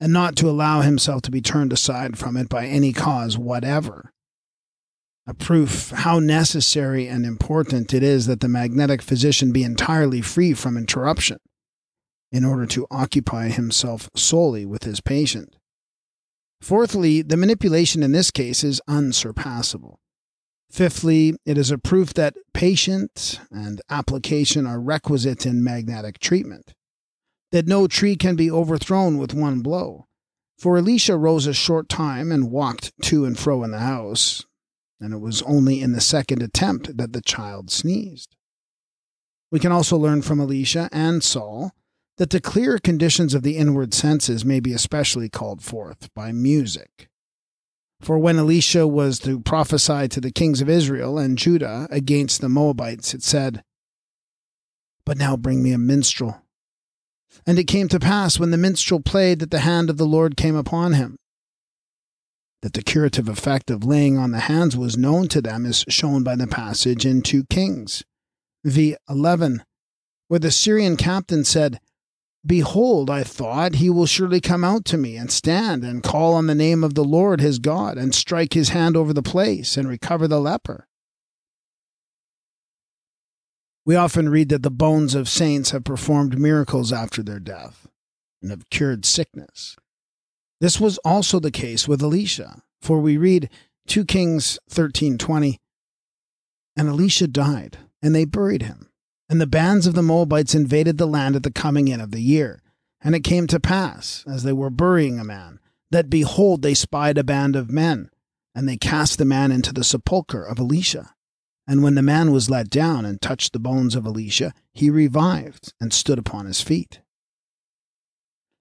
and not to allow himself to be turned aside from it by any cause whatever a proof how necessary and important it is that the magnetic physician be entirely free from interruption in order to occupy himself solely with his patient. Fourthly, the manipulation in this case is unsurpassable. Fifthly, it is a proof that patient and application are requisite in magnetic treatment, that no tree can be overthrown with one blow. For Elisha rose a short time and walked to and fro in the house, and it was only in the second attempt that the child sneezed. We can also learn from Elisha and Saul that the clear conditions of the inward senses may be especially called forth by music. For when Elisha was to prophesy to the kings of Israel and Judah against the Moabites, it said, But now bring me a minstrel. And it came to pass when the minstrel played that the hand of the Lord came upon him that the curative effect of laying on the hands was known to them is shown by the passage in 2 Kings v 11, where the Syrian captain said, Behold, I thought, he will surely come out to me and stand and call on the name of the Lord his God and strike his hand over the place and recover the leper. We often read that the bones of saints have performed miracles after their death and have cured sickness. This was also the case with Elisha, for we read 2 Kings 13:20, and Elisha died, and they buried him. And the bands of the Moabites invaded the land at the coming in of the year. And it came to pass, as they were burying a man, that behold, they spied a band of men, and they cast the man into the sepulchre of Elisha. And when the man was let down and touched the bones of Elisha, he revived and stood upon his feet.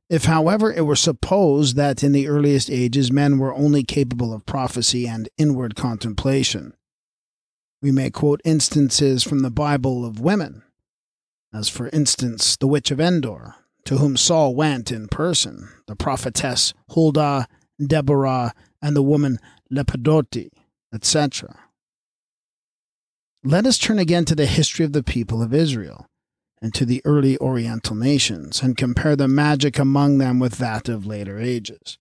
If, however, it were supposed that in the earliest ages men were only capable of prophecy and inward contemplation, we may quote instances from the Bible of women, as for instance the witch of Endor, to whom Saul went in person, the prophetess Huldah, Deborah, and the woman Lepidoti, etc. Let us turn again to the history of the people of Israel and to the early Oriental nations, and compare the magic among them with that of later ages.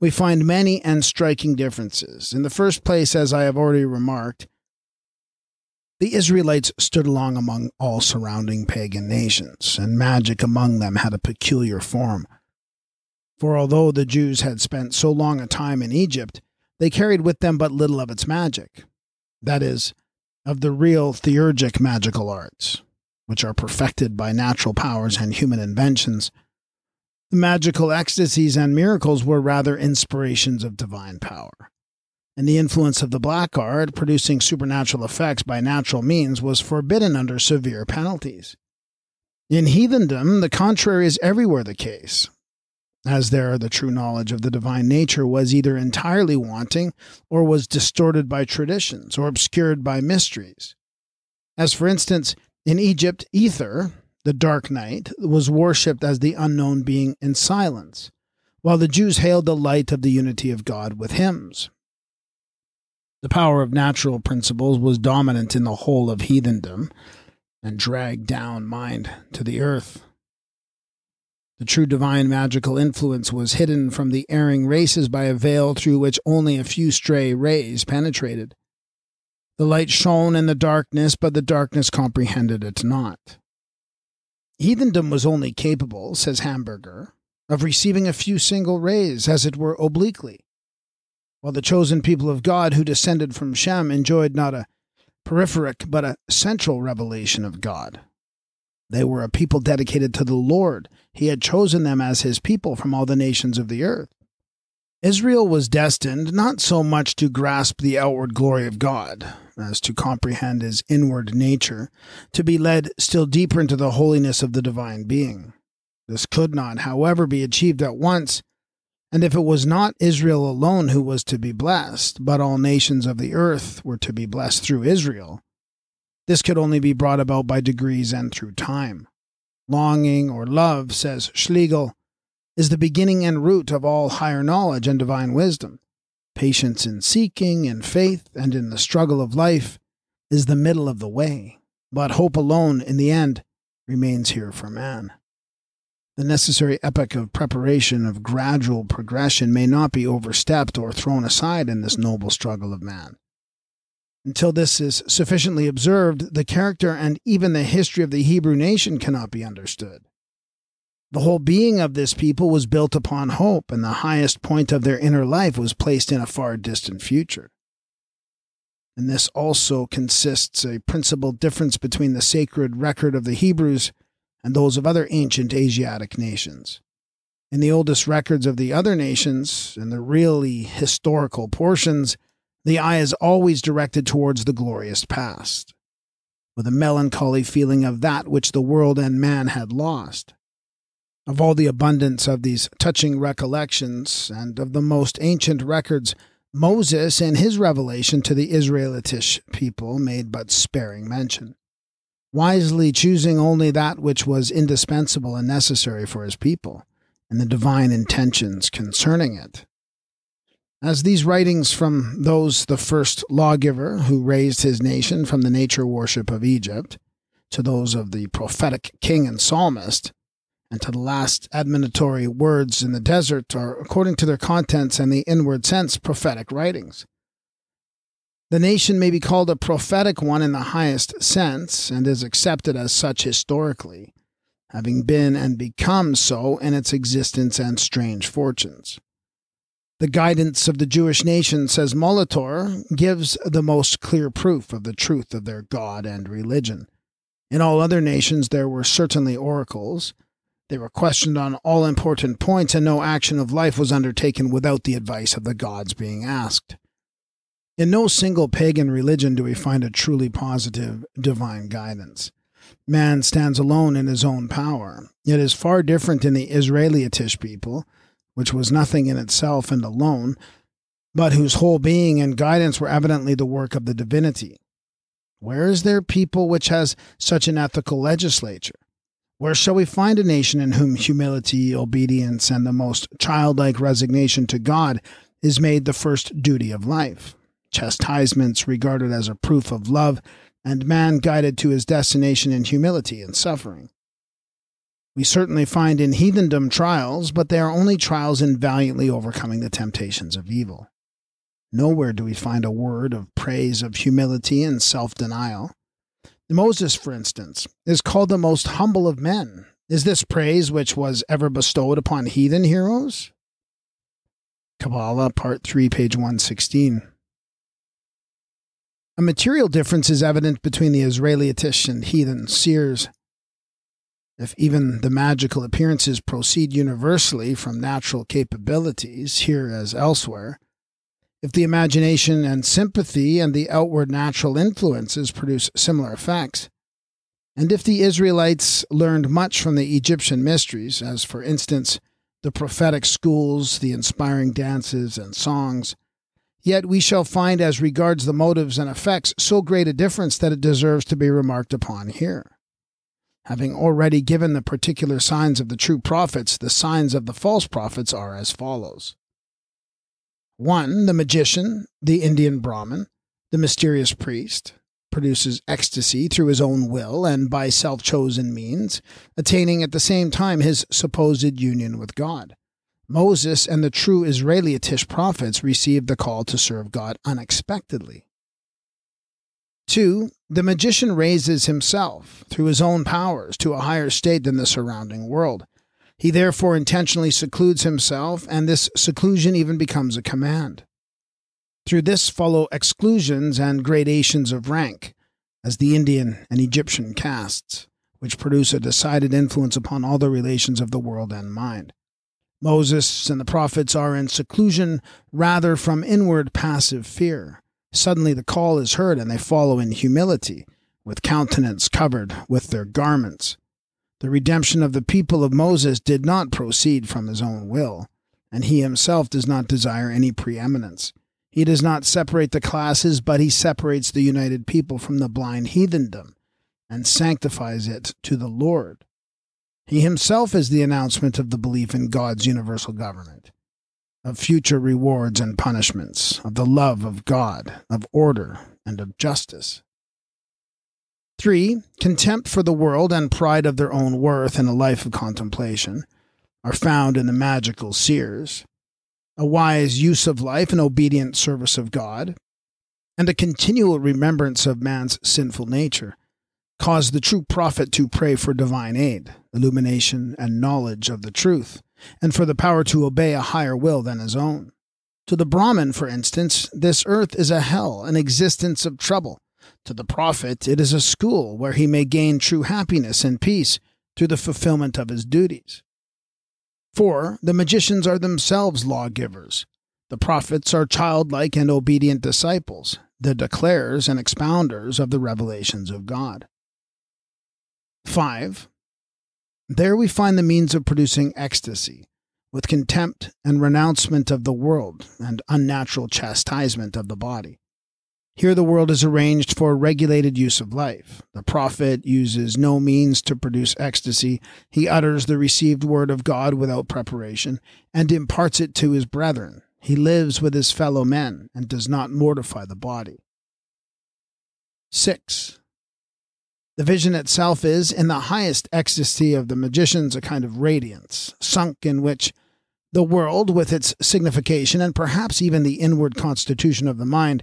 We find many and striking differences. In the first place, as I have already remarked, the Israelites stood along among all surrounding pagan nations, and magic among them had a peculiar form. For although the Jews had spent so long a time in Egypt, they carried with them but little of its magic. That is, of the real theurgic magical arts which are perfected by natural powers and human inventions. The magical ecstasies and miracles were rather inspirations of divine power. And the influence of the black art, producing supernatural effects by natural means, was forbidden under severe penalties. In heathendom, the contrary is everywhere the case, as there the true knowledge of the divine nature was either entirely wanting or was distorted by traditions or obscured by mysteries. As, for instance, in Egypt, Ether, the dark night, was worshipped as the unknown being in silence, while the Jews hailed the light of the unity of God with hymns. The power of natural principles was dominant in the whole of heathendom and dragged down mind to the earth. The true divine magical influence was hidden from the erring races by a veil through which only a few stray rays penetrated. The light shone in the darkness, but the darkness comprehended it not. Heathendom was only capable, says Hamberger, of receiving a few single rays, as it were obliquely, while the chosen people of God who descended from Shem enjoyed not a peripheric but a central revelation of God. They were a people dedicated to the Lord. He had chosen them as his people from all the nations of the earth. Israel was destined not so much to grasp the outward glory of God as to comprehend his inward nature, to be led still deeper into the holiness of the divine being. This could not, however, be achieved at once, and if it was not Israel alone who was to be blessed, but all nations of the earth were to be blessed through Israel, This could only be brought about by degrees and through time. Longing or love, says Schlegel, is the beginning and root of all higher knowledge and divine wisdom. Patience in seeking, in faith, and in the struggle of life is the middle of the way, but hope alone, in the end, remains here for man. The necessary epoch of preparation, of gradual progression, may not be overstepped or thrown aside in this noble struggle of man. Until this is sufficiently observed, the character and even the history of the Hebrew nation cannot be understood. The whole being of this people was built upon hope, and the highest point of their inner life was placed in a far distant future. And this also consists a principal difference between the sacred record of the Hebrews and those of other ancient Asiatic nations. In the oldest records of the other nations, in the really historical portions, the eye is always directed towards the glorious past, with a melancholy feeling of that which the world and man had lost. Of all the abundance of these touching recollections and of the most ancient records, Moses and his revelation to the Israelitish people made but sparing mention, wisely choosing only that which was indispensable and necessary for his people, and the divine intentions concerning it. As these writings from those the first lawgiver who raised his nation from the nature worship of Egypt, to those of the prophetic king and psalmist, and to the last admonitory words in the desert are, according to their contents and the inward sense, prophetic writings. The nation may be called a prophetic one in the highest sense, and is accepted as such historically, having been and become so in its existence and strange fortunes. The guidance of the Jewish nation, says Molitor, gives the most clear proof of the truth of their God and religion. In all other nations there were certainly oracles. They were questioned on all important points, and no action of life was undertaken without the advice of the gods being asked. In no single pagan religion do we find a truly positive divine guidance. Man stands alone in his own power. It is far different in the Israelitish people which was nothing in itself and alone, but whose whole being and guidance were evidently the work of the divinity. Where is there people which has such an ethical legislature? Where shall we find a nation in whom humility, obedience, and the most childlike resignation to God is made the first duty of life? Chastisements regarded as a proof of love, and man guided to his destination in humility and suffering. We certainly find in heathendom trials, but they are only trials in valiantly overcoming the temptations of evil. Nowhere do we find a word of praise of humility and self denial. Moses, for instance, is called the most humble of men. Is this praise which was ever bestowed upon heathen heroes? Kabbalah, Part 3, page 116. A material difference is evident between the Israelitish and heathen seers. If even the magical appearances proceed universally from natural capabilities, here as elsewhere, if the imagination and sympathy and the outward natural influences produce similar effects, and if the Israelites learned much from the Egyptian mysteries, as for instance, the prophetic schools, the inspiring dances and songs, yet we shall find as regards the motives and effects so great a difference that it deserves to be remarked upon here. Having already given the particular signs of the true prophets, the signs of the false prophets are as follows 1. The magician, the Indian Brahmin, the mysterious priest, produces ecstasy through his own will and by self chosen means, attaining at the same time his supposed union with God. Moses and the true Israelitish prophets received the call to serve God unexpectedly. Two, the magician raises himself, through his own powers, to a higher state than the surrounding world. He therefore intentionally secludes himself, and this seclusion even becomes a command. Through this follow exclusions and gradations of rank, as the Indian and Egyptian castes, which produce a decided influence upon all the relations of the world and mind. Moses and the prophets are in seclusion rather from inward passive fear Suddenly the call is heard, and they follow in humility, with countenance covered with their garments. The redemption of the people of Moses did not proceed from his own will, and he himself does not desire any preeminence. He does not separate the classes, but he separates the united people from the blind heathendom and sanctifies it to the Lord. He himself is the announcement of the belief in God's universal government, of future rewards and punishments, of the love of God, of order, and of justice. 3. Contempt for the world and pride of their own worth in a life of contemplation are found in the magical seers. A wise use of life and obedient service of God, and a continual remembrance of man's sinful nature cause the true prophet to pray for divine aid, illumination, and knowledge of the truth, and for the power to obey a higher will than his own. To the Brahmin, for instance, this earth is a hell, an existence of trouble. To the prophet, it is a school where he may gain true happiness and peace through the fulfillment of his duties. 4. The magicians are themselves lawgivers. The prophets are childlike and obedient disciples, the declarers and expounders of the revelations of God. 5. There we find the means of producing ecstasy, with contempt and renouncement of the world and unnatural chastisement of the body. Here the world is arranged for regulated use of life. The prophet uses no means to produce ecstasy. He utters the received word of God without preparation and imparts it to his brethren. He lives with his fellow men and does not mortify the body. 6. The vision itself is, in the highest ecstasy of the magicians, a kind of radiance, sunk in which the world, with its signification and perhaps even the inward constitution of the mind,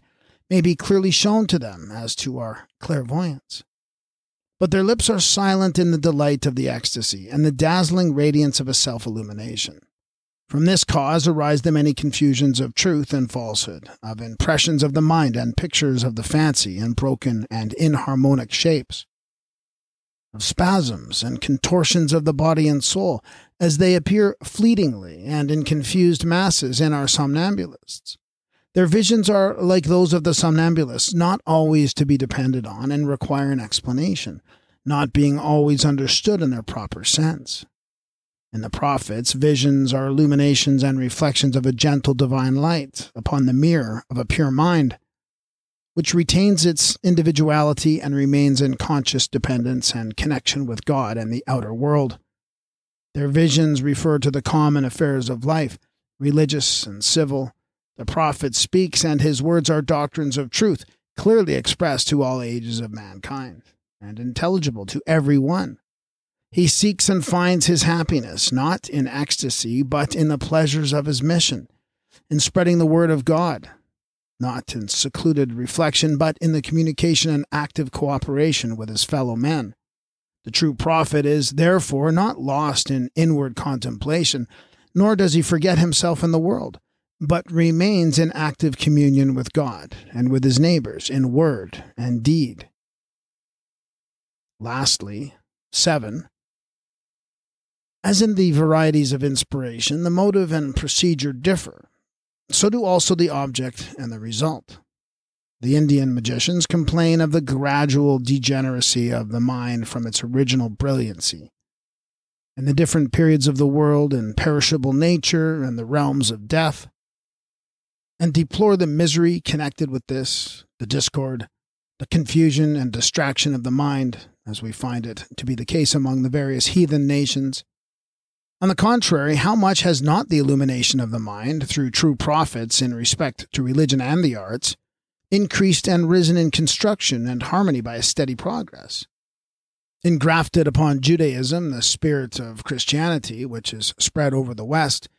may be clearly shown to them as to our clairvoyance. But their lips are silent in the delight of the ecstasy and the dazzling radiance of a self illumination. From this cause arise the many confusions of truth and falsehood, of impressions of the mind and pictures of the fancy in broken and inharmonic shapes of spasms and contortions of the body and soul, as they appear fleetingly and in confused masses in our somnambulists. Their visions are like those of the somnambulists, not always to be depended on and require an explanation, not being always understood in their proper sense. In the prophets, visions are illuminations and reflections of a gentle divine light upon the mirror of a pure mind which retains its individuality and remains in conscious dependence and connection with God and the outer world. Their visions refer to the common affairs of life, religious and civil. The prophet speaks, and his words are doctrines of truth, clearly expressed to all ages of mankind, and intelligible to every one. He seeks and finds his happiness not in ecstasy, but in the pleasures of his mission, in spreading the word of God, not in secluded reflection, but in the communication and active cooperation with his fellow men. The true prophet is, therefore, not lost in inward contemplation, nor does he forget himself in the world, but remains in active communion with God and with his neighbors in word and deed. Lastly, 7. As in the varieties of inspiration, the motive and procedure differ, so do also the object and the result. The Indian magicians complain of the gradual degeneracy of the mind from its original brilliancy. In the different periods of the world and perishable nature and the realms of death, and deplore the misery connected with this, the discord, the confusion and distraction of the mind, as we find it to be the case among the various heathen nations, on the contrary, how much has not the illumination of the mind, through true prophets in respect to religion and the arts, increased and risen in construction and harmony by a steady progress? Engrafted upon Judaism, the spirit of Christianity, which is spread over the West,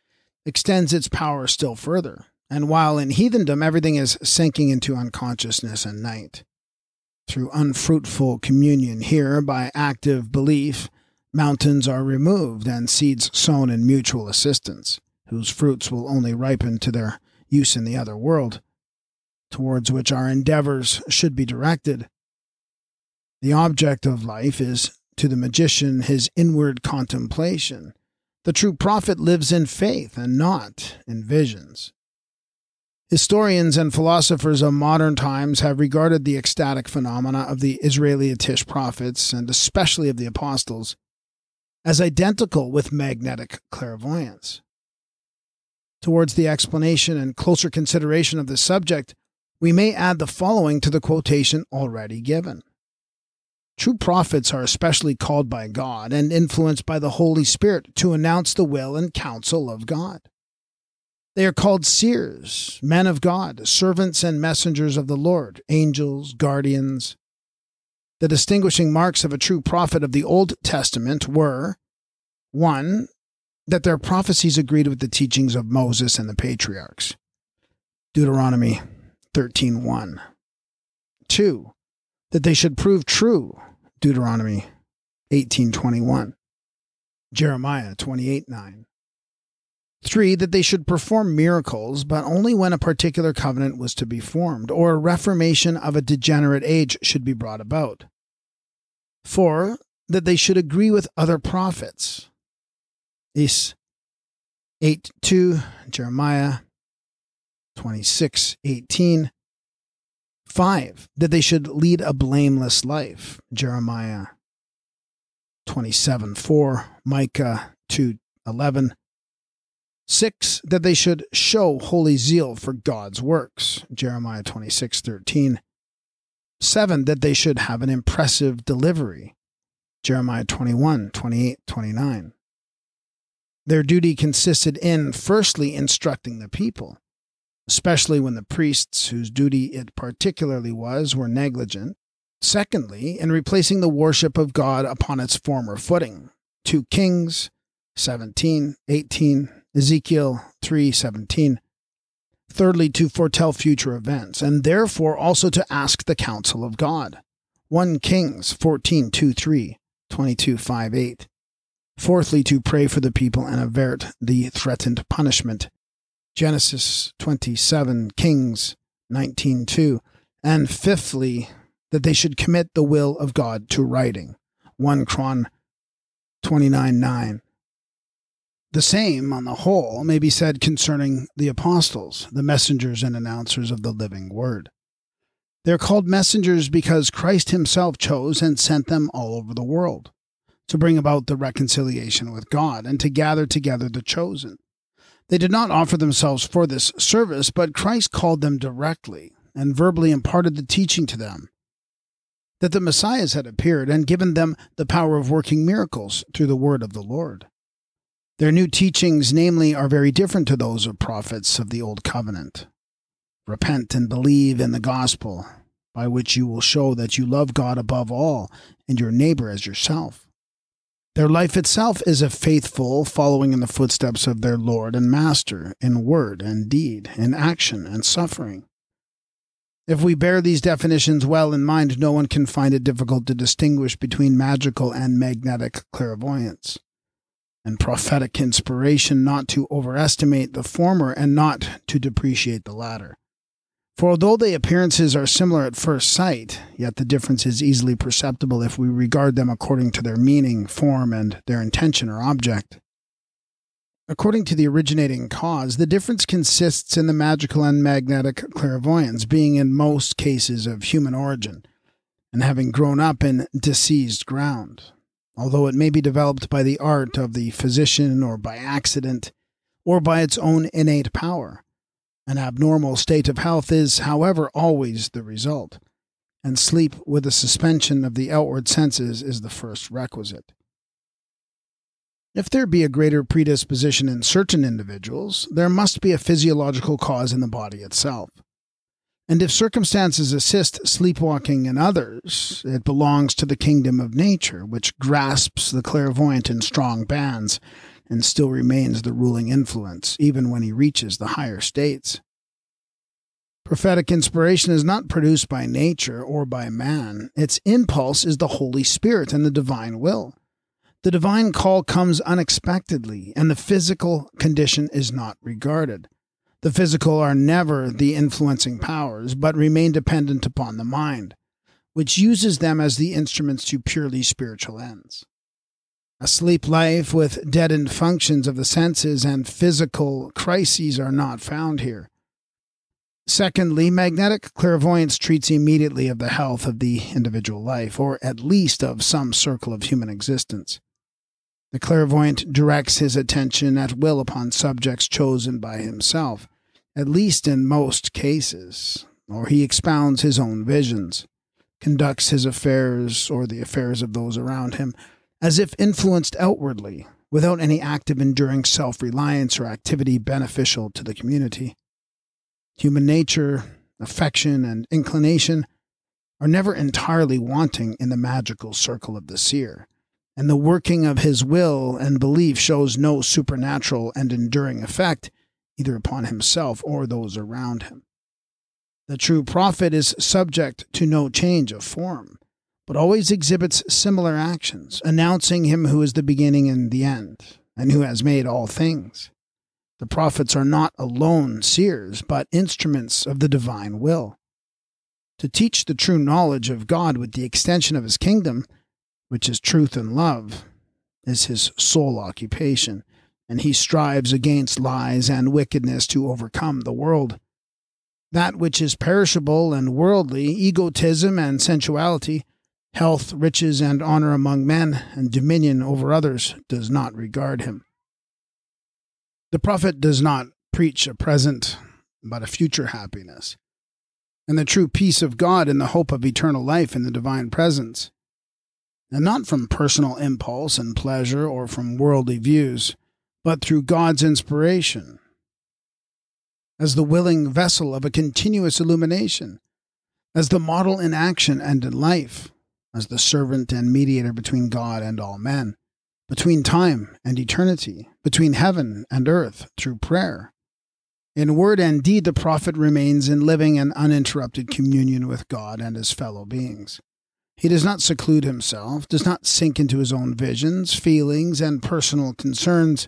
extends its power still further. And while in heathendom everything is sinking into unconsciousness and night, through unfruitful communion here by active belief, Mountains are removed and seeds sown in mutual assistance, whose fruits will only ripen to their use in the other world, towards which our endeavors should be directed. The object of life is to the magician his inward contemplation. The true prophet lives in faith and not in visions. Historians and philosophers of modern times have regarded the ecstatic phenomena of the Israelitish prophets, and especially of the apostles, as identical with magnetic clairvoyance. Towards the explanation and closer consideration of the subject, we may add the following to the quotation already given. True prophets are especially called by God and influenced by the Holy Spirit to announce the will and counsel of God. They are called seers, men of God, servants and messengers of the Lord, angels, guardians. The distinguishing marks of a true prophet of the Old Testament were 1. That their prophecies agreed with the teachings of Moses and the patriarchs. Deuteronomy 13:1. 2. That they should prove true. Deuteronomy 18:21. Jeremiah 28:9. Three, that they should perform miracles, but only when a particular covenant was to be formed, or a reformation of a degenerate age should be brought about. Four, that they should agree with other prophets. Is 8 2, Jeremiah 26 18. 5. That they should lead a blameless life. Jeremiah 27 4, Micah 2 11. 6. That they should show holy zeal for God's works. Jeremiah 26 13. 7. That they should have an impressive delivery. Jeremiah 21 28 29. Their duty consisted in, firstly, instructing the people especially when the priests, whose duty it particularly was, were negligent. Secondly, in replacing the worship of God upon its former footing. 2 Kings 17, 18, Ezekiel 3:17. Thirdly, to foretell future events, and therefore also to ask the counsel of God. 1 Kings 14, 2, 3, 22, 5, 8. Fourthly, to pray for the people and avert the threatened punishment. Genesis 27, Kings 19:2, and fifthly that they should commit the will of God to writing. 1 Chron 29:9. The same, on the whole, may be said concerning the apostles, the messengers and announcers of the living word. They are called messengers because Christ himself chose and sent them all over the world to bring about the reconciliation with God and to gather together the chosen. They did not offer themselves for this service, but Christ called them directly and verbally imparted the teaching to them that the Messiahs had appeared and given them the power of working miracles through the word of the Lord. Their new teachings, namely, are very different to those of prophets of the Old Covenant. Repent and believe in the gospel, by which you will show that you love God above all and your neighbor as yourself. Their life itself is a faithful following in the footsteps of their Lord and Master in word and deed, in action and suffering. If we bear these definitions well in mind, no one can find it difficult to distinguish between magical and magnetic clairvoyance and prophetic inspiration, not to overestimate the former and not to depreciate the latter. For although the appearances are similar at first sight, yet the difference is easily perceptible if we regard them according to their meaning, form, and their intention or object. According to the originating cause, the difference consists in the magical and magnetic clairvoyance being in most cases of human origin and having grown up in diseased ground. Although it may be developed by the art of the physician or by accident or by its own innate power. An abnormal state of health is, however, always the result, and sleep with a suspension of the outward senses is the first requisite. If there be a greater predisposition in certain individuals, there must be a physiological cause in the body itself. And if circumstances assist sleepwalking in others, it belongs to the kingdom of nature, which grasps the clairvoyant in strong bands and still remains the ruling influence, even when he reaches the higher states. Prophetic inspiration is not produced by nature or by man. Its impulse is the Holy Spirit and the divine will. The divine call comes unexpectedly, and the physical condition is not regarded. The physical are never the influencing powers, but remain dependent upon the mind, which uses them as the instruments to purely spiritual ends. A sleep life with deadened functions of the senses and physical crises are not found here. Secondly, magnetic clairvoyance treats immediately of the health of the individual life, or at least of some circle of human existence. The clairvoyant directs his attention at will upon subjects chosen by himself, at least in most cases, or he expounds his own visions, conducts his affairs or the affairs of those around him, as if influenced outwardly, without any active enduring self reliance or activity beneficial to the community. Human nature, affection, and inclination are never entirely wanting in the magical circle of the seer, and the working of his will and belief shows no supernatural and enduring effect either upon himself or those around him. The true prophet is subject to no change of form, but always exhibits similar actions, announcing him who is the beginning and the end, and who has made all things. The prophets are not alone seers, but instruments of the divine will to teach the true knowledge of God with the extension of his kingdom, which is truth and love, is his sole occupation, and he strives against lies and wickedness to overcome the world. That which is perishable and worldly, egotism and sensuality, health, riches, and honor among men, and dominion over others, does not regard him. The prophet does not preach a present, but a future happiness and the true peace of God in the hope of eternal life in the divine presence. And not from personal impulse and pleasure or from worldly views, but through God's inspiration. As the willing vessel of a continuous illumination, as the model in action and in life, as the servant and mediator between God and all men, between time and eternity, between heaven and earth through prayer in word and deed, the prophet remains in living and uninterrupted communion with God and his fellow beings. He does not seclude himself, does not sink into his own visions, feelings, and personal concerns.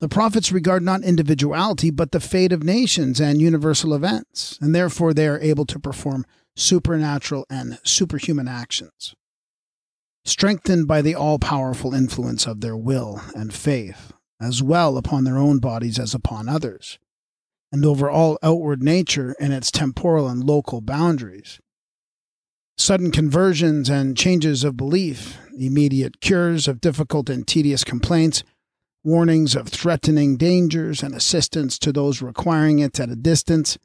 The prophets regard not individuality, but the fate of nations and universal events, and therefore they are able to perform supernatural and superhuman actions. Strengthened by the all powerful influence of their will and faith, as well upon their own bodies as upon others and over all outward nature and its temporal and local boundaries. Sudden conversions and changes of belief, immediate cures of difficult and tedious complaints, warnings of threatening dangers and assistance to those requiring it at a distance,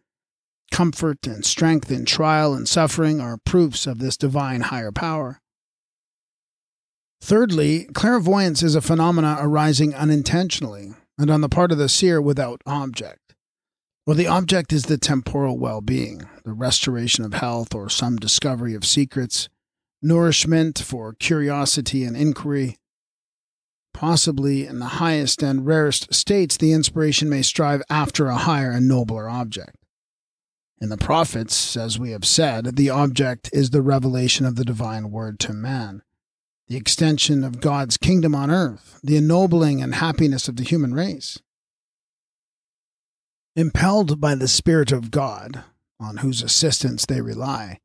comfort and strength in trial and suffering are proofs of this divine higher power. Thirdly, clairvoyance is a phenomena arising unintentionally and on the part of the seer without object. Well, the object is the temporal well being, the restoration of health or some discovery of secrets, nourishment for curiosity and inquiry. Possibly in the highest and rarest states, the inspiration may strive after a higher and nobler object. In the prophets, as we have said, the object is the revelation of the divine word to man, the extension of God's kingdom on earth, the ennobling and happiness of the human race. Impelled by the Spirit of God, on whose assistance they rely,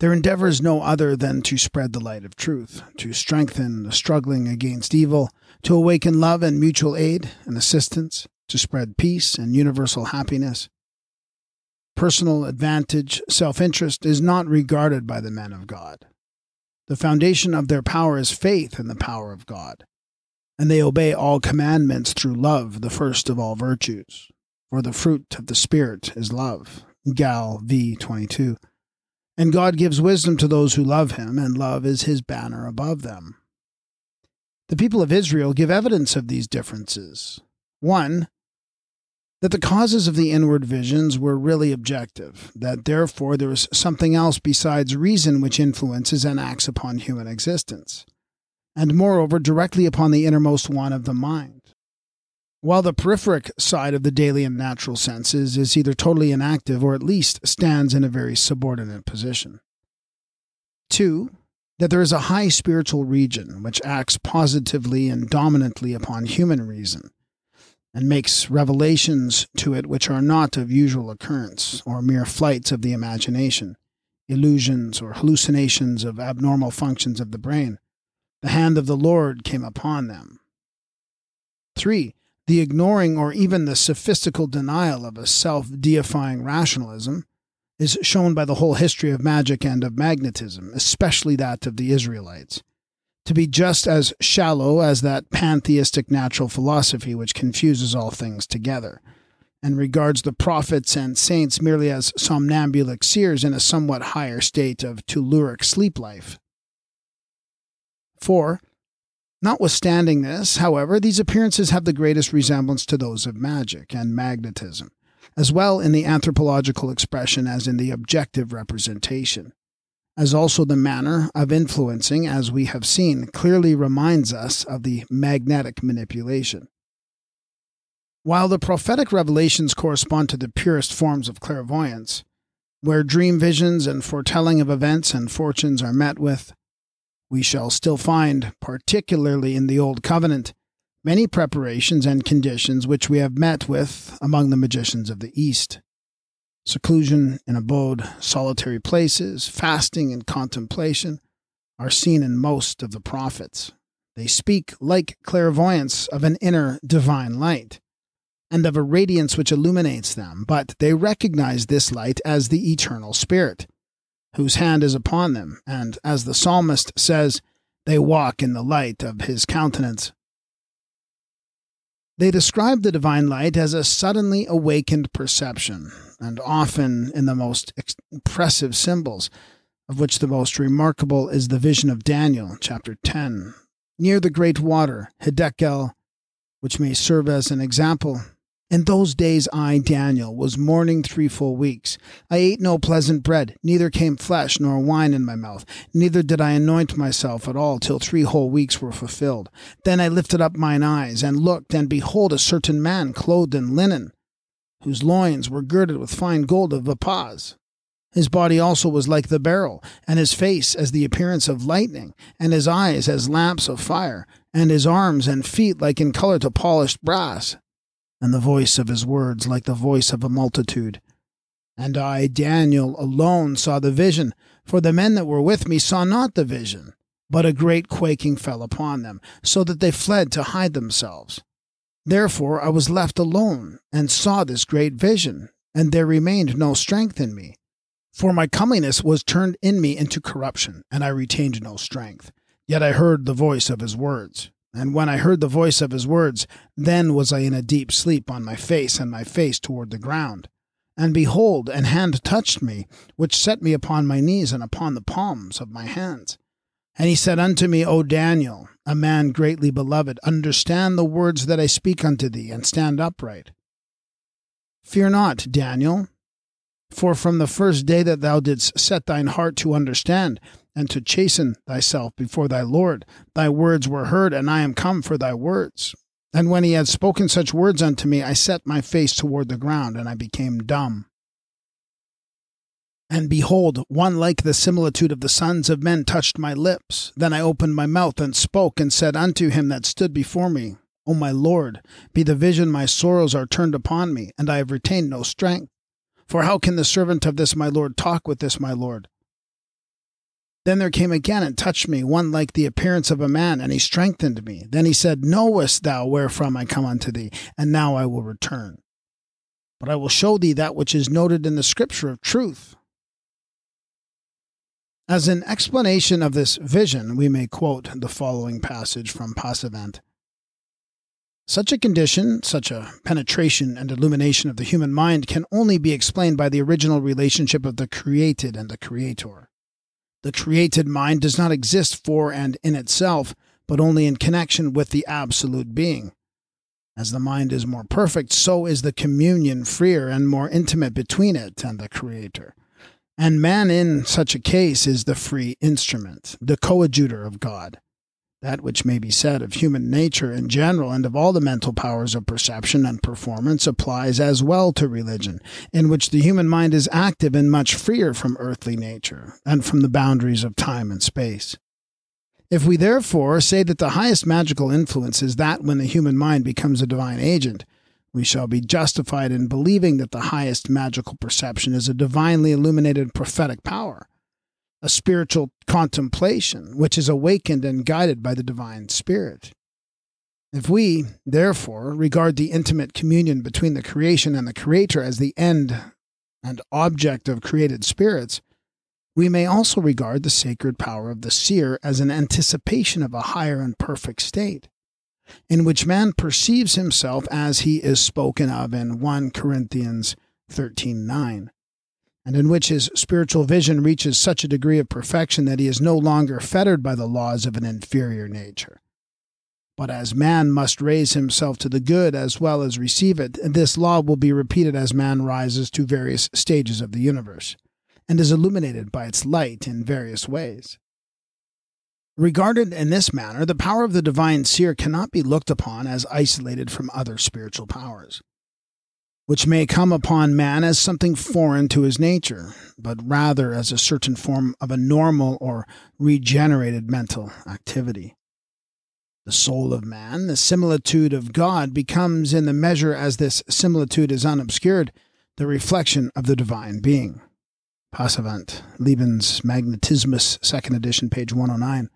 their endeavor is no other than to spread the light of truth, to strengthen the struggling against evil, to awaken love and mutual aid and assistance, to spread peace and universal happiness. Personal advantage, self interest, is not regarded by the men of God. The foundation of their power is faith in the power of God, and they obey all commandments through love, the first of all virtues or the fruit of the Spirit is love. Gal v. 22. And God gives wisdom to those who love him, and love is his banner above them. The people of Israel give evidence of these differences. One, that the causes of the inward visions were really objective, that therefore there is something else besides reason which influences and acts upon human existence, and moreover directly upon the innermost one of the mind while the peripheric side of the daily and natural senses is either totally inactive or at least stands in a very subordinate position. Two, that there is a high spiritual region which acts positively and dominantly upon human reason and makes revelations to it which are not of usual occurrence or mere flights of the imagination, illusions or hallucinations of abnormal functions of the brain. The hand of the Lord came upon them. Three, the ignoring or even the sophistical denial of a self deifying rationalism is shown by the whole history of magic and of magnetism, especially that of the Israelites. to be just as shallow as that pantheistic natural philosophy which confuses all things together, and regards the prophets and saints merely as somnambulic seers in a somewhat higher state of telluric sleep life. 4. Notwithstanding this, however, these appearances have the greatest resemblance to those of magic and magnetism, as well in the anthropological expression as in the objective representation as also the manner of influencing, as we have seen, clearly reminds us of the magnetic manipulation. While the prophetic revelations correspond to the purest forms of clairvoyance, where dream visions and foretelling of events and fortunes are met with, we shall still find, particularly in the Old Covenant, many preparations and conditions which we have met with among the magicians of the East seclusion and abode, solitary places, fasting and contemplation are seen in most of the prophets. They speak like clairvoyance of an inner divine light and of a radiance which illuminates them, but they recognize this light as the eternal Spirit, whose hand is upon them, and as the psalmist says, they walk in the light of his countenance. They describe the divine light as a suddenly awakened perception, and often in the most impressive symbols, of which the most remarkable is the vision of Daniel, chapter 10. Near the great water, Hiddekel, which may serve as an example, in those days I, Daniel, was mourning three full weeks. I ate no pleasant bread, neither came flesh nor wine in my mouth, neither did I anoint myself at all till three whole weeks were fulfilled. Then I lifted up mine eyes, and looked, and behold a certain man clothed in linen, whose loins were girded with fine gold of Uphaz. His body also was like the beryl, and his face as the appearance of lightning, and his eyes as lamps of fire, and his arms and feet like in color to polished brass and the voice of his words like the voice of a multitude. And I, Daniel, alone saw the vision, for the men that were with me saw not the vision. But a great quaking fell upon them, so that they fled to hide themselves. Therefore I was left alone, and saw this great vision, and there remained no strength in me. For my comeliness was turned in me into corruption, and I retained no strength. Yet I heard the voice of his words. And when I heard the voice of his words, then was I in a deep sleep on my face, and my face toward the ground. And behold, an hand touched me, which set me upon my knees and upon the palms of my hands. And he said unto me, O Daniel, a man greatly beloved, understand the words that I speak unto thee, and stand upright. Fear not, Daniel, for from the first day that thou didst set thine heart to understand, and to chasten thyself before thy Lord. Thy words were heard, and I am come for thy words. And when he had spoken such words unto me, I set my face toward the ground, and I became dumb. And behold, one like the similitude of the sons of men touched my lips. Then I opened my mouth and spoke, and said unto him that stood before me, O my Lord, be the vision my sorrows are turned upon me, and I have retained no strength. For how can the servant of this my Lord talk with this my Lord? Then there came again and touched me one like the appearance of a man, and he strengthened me. Then he said, Knowest thou wherefrom I come unto thee? And now I will return. But I will show thee that which is noted in the scripture of truth. As an explanation of this vision, we may quote the following passage from Passavant. Such a condition, such a penetration and illumination of the human mind, can only be explained by the original relationship of the created and the creator. The created mind does not exist for and in itself, but only in connection with the absolute being. As the mind is more perfect, so is the communion freer and more intimate between it and the Creator. And man, in such a case, is the free instrument, the coadjutor of God. That which may be said of human nature in general and of all the mental powers of perception and performance applies as well to religion, in which the human mind is active and much freer from earthly nature and from the boundaries of time and space. If we therefore say that the highest magical influence is that when the human mind becomes a divine agent, we shall be justified in believing that the highest magical perception is a divinely illuminated prophetic power a spiritual contemplation, which is awakened and guided by the divine spirit. If we, therefore, regard the intimate communion between the creation and the creator as the end and object of created spirits, We may also regard the sacred power of the seer as an anticipation of a higher and perfect state, in which man perceives himself as he is spoken of in 1 Corinthians 13:9, and in which his spiritual vision reaches such a degree of perfection that he is no longer fettered by the laws of an inferior nature. But as man must raise himself to the good as well as receive it, this law will be repeated as man rises to various stages of the universe and is illuminated by its light in various ways. Regarded in this manner, the power of the divine seer cannot be looked upon as isolated from other spiritual powers, which may come upon man as something foreign to his nature, but rather as a certain form of a normal or regenerated mental activity. The soul of man, the similitude of God, becomes, in the measure as this similitude is unobscured, the reflection of the divine being. Passavant, Lebensmagnetismus, second edition, page 109.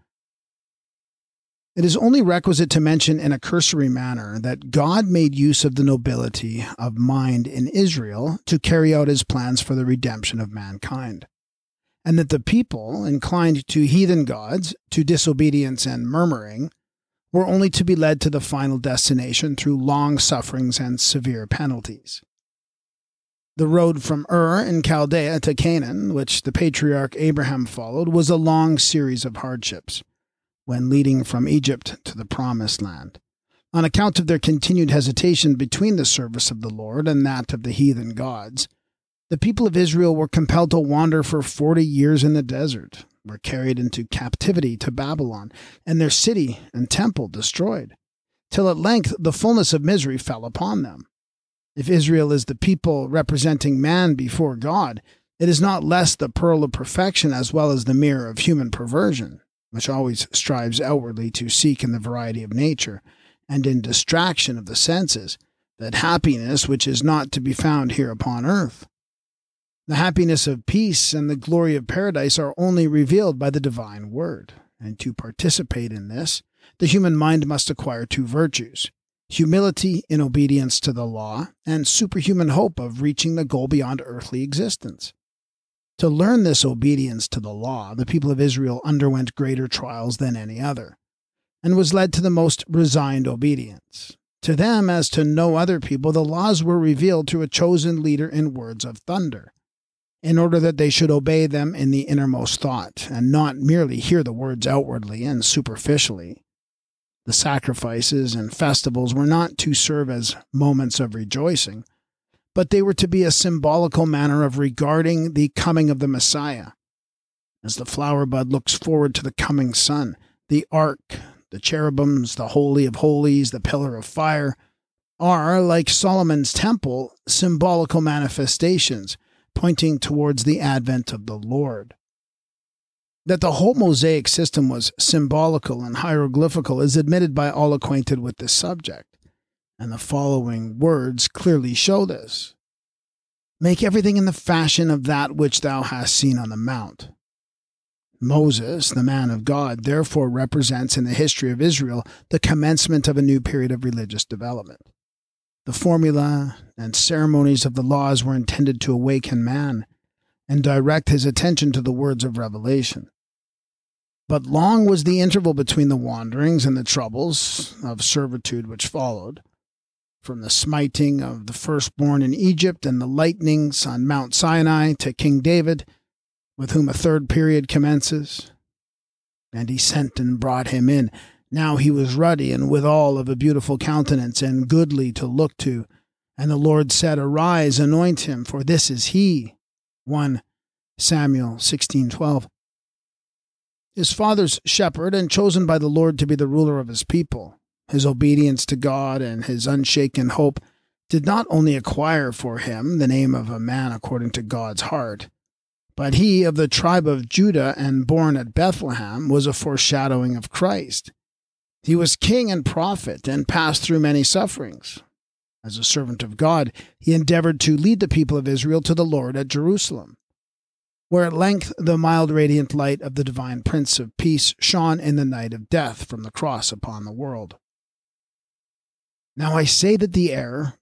It is only requisite to mention in a cursory manner that God made use of the nobility of mind in Israel to carry out his plans for the redemption of mankind, and that the people, inclined to heathen gods, to disobedience and murmuring, were only to be led to the final destination through long sufferings and severe penalties. The road from Ur in Chaldea to Canaan, which the patriarch Abraham followed, was a long series of hardships when leading from Egypt to the Promised Land. On account of their continued hesitation between the service of the Lord and that of the heathen gods, the people of Israel were compelled to wander for forty years in the desert, were carried into captivity to Babylon, and their city and temple destroyed, till at length the fullness of misery fell upon them. If Israel is the people representing man before God, it is not less the pearl of perfection as well as the mirror of human perversion, which always strives outwardly to seek in the variety of nature and in distraction of the senses that happiness which is not to be found here upon earth. The happiness of peace and the glory of paradise are only revealed by the divine word. And to participate in this, the human mind must acquire two virtues humility in obedience to the law, and superhuman hope of reaching the goal beyond earthly existence. To learn this obedience to the law, the people of Israel underwent greater trials than any other, and was led to the most resigned obedience. To them, as to no other people, the laws were revealed to a chosen leader in words of thunder in order that they should obey them in the innermost thought, and not merely hear the words outwardly and superficially. The sacrifices and festivals were not to serve as moments of rejoicing, but they were to be a symbolical manner of regarding the coming of the Messiah. As the flower bud looks forward to the coming sun, the ark, the cherubims, the Holy of Holies, the pillar of fire, are, like Solomon's temple, symbolical manifestations pointing towards the advent of the Lord. That the whole Mosaic system was symbolical and hieroglyphical is admitted by all acquainted with this subject, and the following words clearly show this. Make everything in the fashion of that which thou hast seen on the mount. Moses, the man of God, therefore represents in the history of Israel the commencement of a new period of religious development. The formula and ceremonies of the laws were intended to awaken man and direct his attention to the words of revelation. But long was the interval between the wanderings and the troubles of servitude which followed. From the smiting of the firstborn in Egypt and the lightnings on Mount Sinai to King David, with whom a third period commences. And he sent and brought him in now he was ruddy and withal of a beautiful countenance and goodly to look to. And the Lord said, Arise, anoint him, for this is he. 1 Samuel 16:12. His father's shepherd and chosen by the Lord to be the ruler of his people. His obedience to God and his unshaken hope did not only acquire for him the name of a man according to God's heart, but he of the tribe of Judah and born at Bethlehem was a foreshadowing of Christ he was king and prophet and passed through many sufferings. As a servant of God, he endeavored to lead the people of Israel to the Lord at Jerusalem, where at length the mild radiant light of the divine Prince of Peace shone in the night of death from the cross upon the world. Now I say that the heir,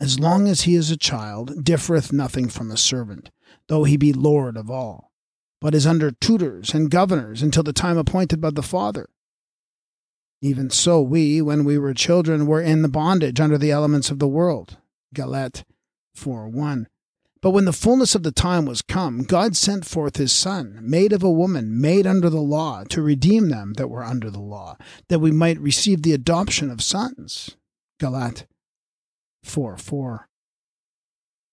as long as he is a child, differeth nothing from a servant, though he be Lord of all but is under tutors and governors until the time appointed by the Father. Even so, we, when we were children, were in the bondage under the elements of the world. Galat 4 1. But when the fullness of the time was come, God sent forth his Son, made of a woman, made under the law, to redeem them that were under the law, that we might receive the adoption of sons. Galat 4 4.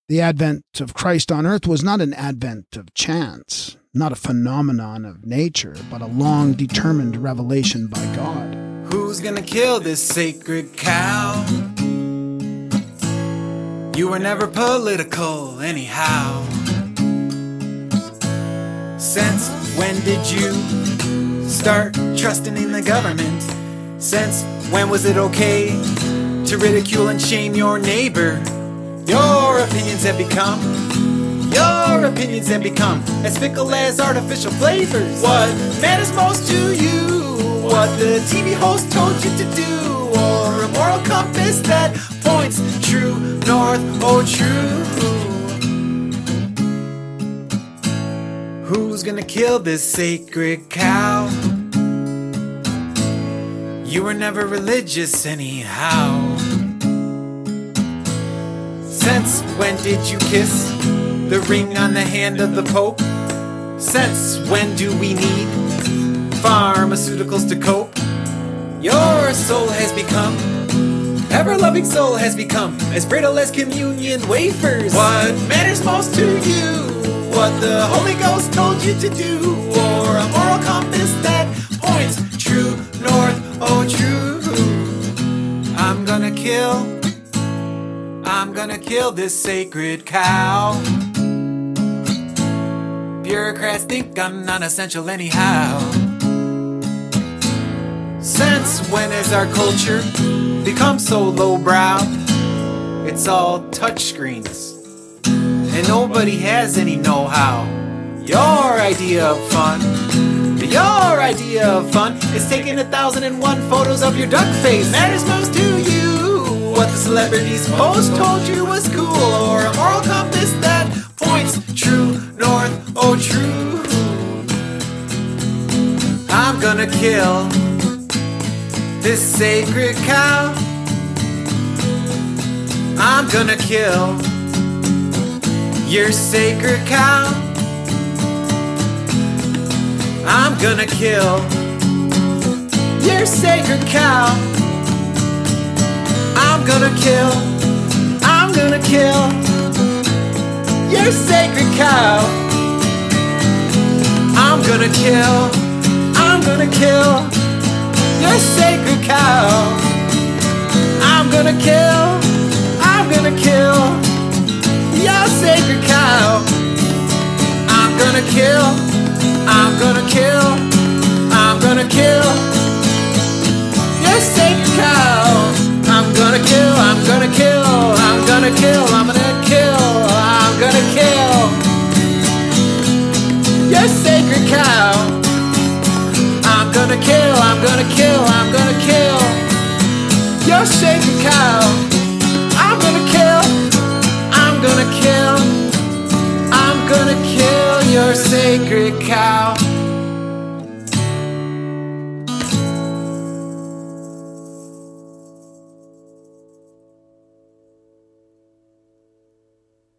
The advent of Christ on earth was not an advent of chance, not a phenomenon of nature, but a long determined revelation by God. Who's gonna kill this sacred cow? You were never political, anyhow. Since when did you start trusting in the government? Since when was it okay to ridicule and shame your neighbor? Your opinions have become, your opinions have become as fickle as artificial flavors. What matters most to you? What the TV host told you to do? Or a moral compass that points true north, oh true. Who's gonna kill this sacred cow? You were never religious, anyhow. Since when did you kiss the ring on the hand of the Pope? Since when do we need pharmaceuticals to cope? Your soul has become, ever loving soul has become as brittle as communion wafers. What matters most to you? What the Holy Ghost told you to do? Or a moral compass that points true north, oh true. I'm gonna kill. I'm gonna kill this sacred cow. Bureaucrats think I'm non essential anyhow. Since when has our culture become so lowbrow? It's all touchscreens, and nobody has any know how. Your idea of fun, your idea of fun is taking a thousand and one photos of your duck face. Matters most to you what the celebrities post told you was cool, or a moral compass that points true north, oh true. I'm gonna kill this sacred cow. I'm gonna kill your sacred cow. I'm gonna kill your sacred cow. I'm gonna kill, I'm gonna kill your sacred cow. I'm gonna kill, I'm gonna kill your sacred cow. I'm gonna kill, I'm gonna kill your sacred cow. I'm gonna kill, I'm gonna kill, I'm gonna kill your sacred cow. I'm gonna kill, I'm gonna kill, I'm gonna kill, I'm gonna kill, I'm gonna kill your sacred cow. I'm gonna kill, I'm gonna kill, I'm gonna kill your sacred cow. I'm gonna kill, I'm gonna kill, I'm gonna kill your sacred cow.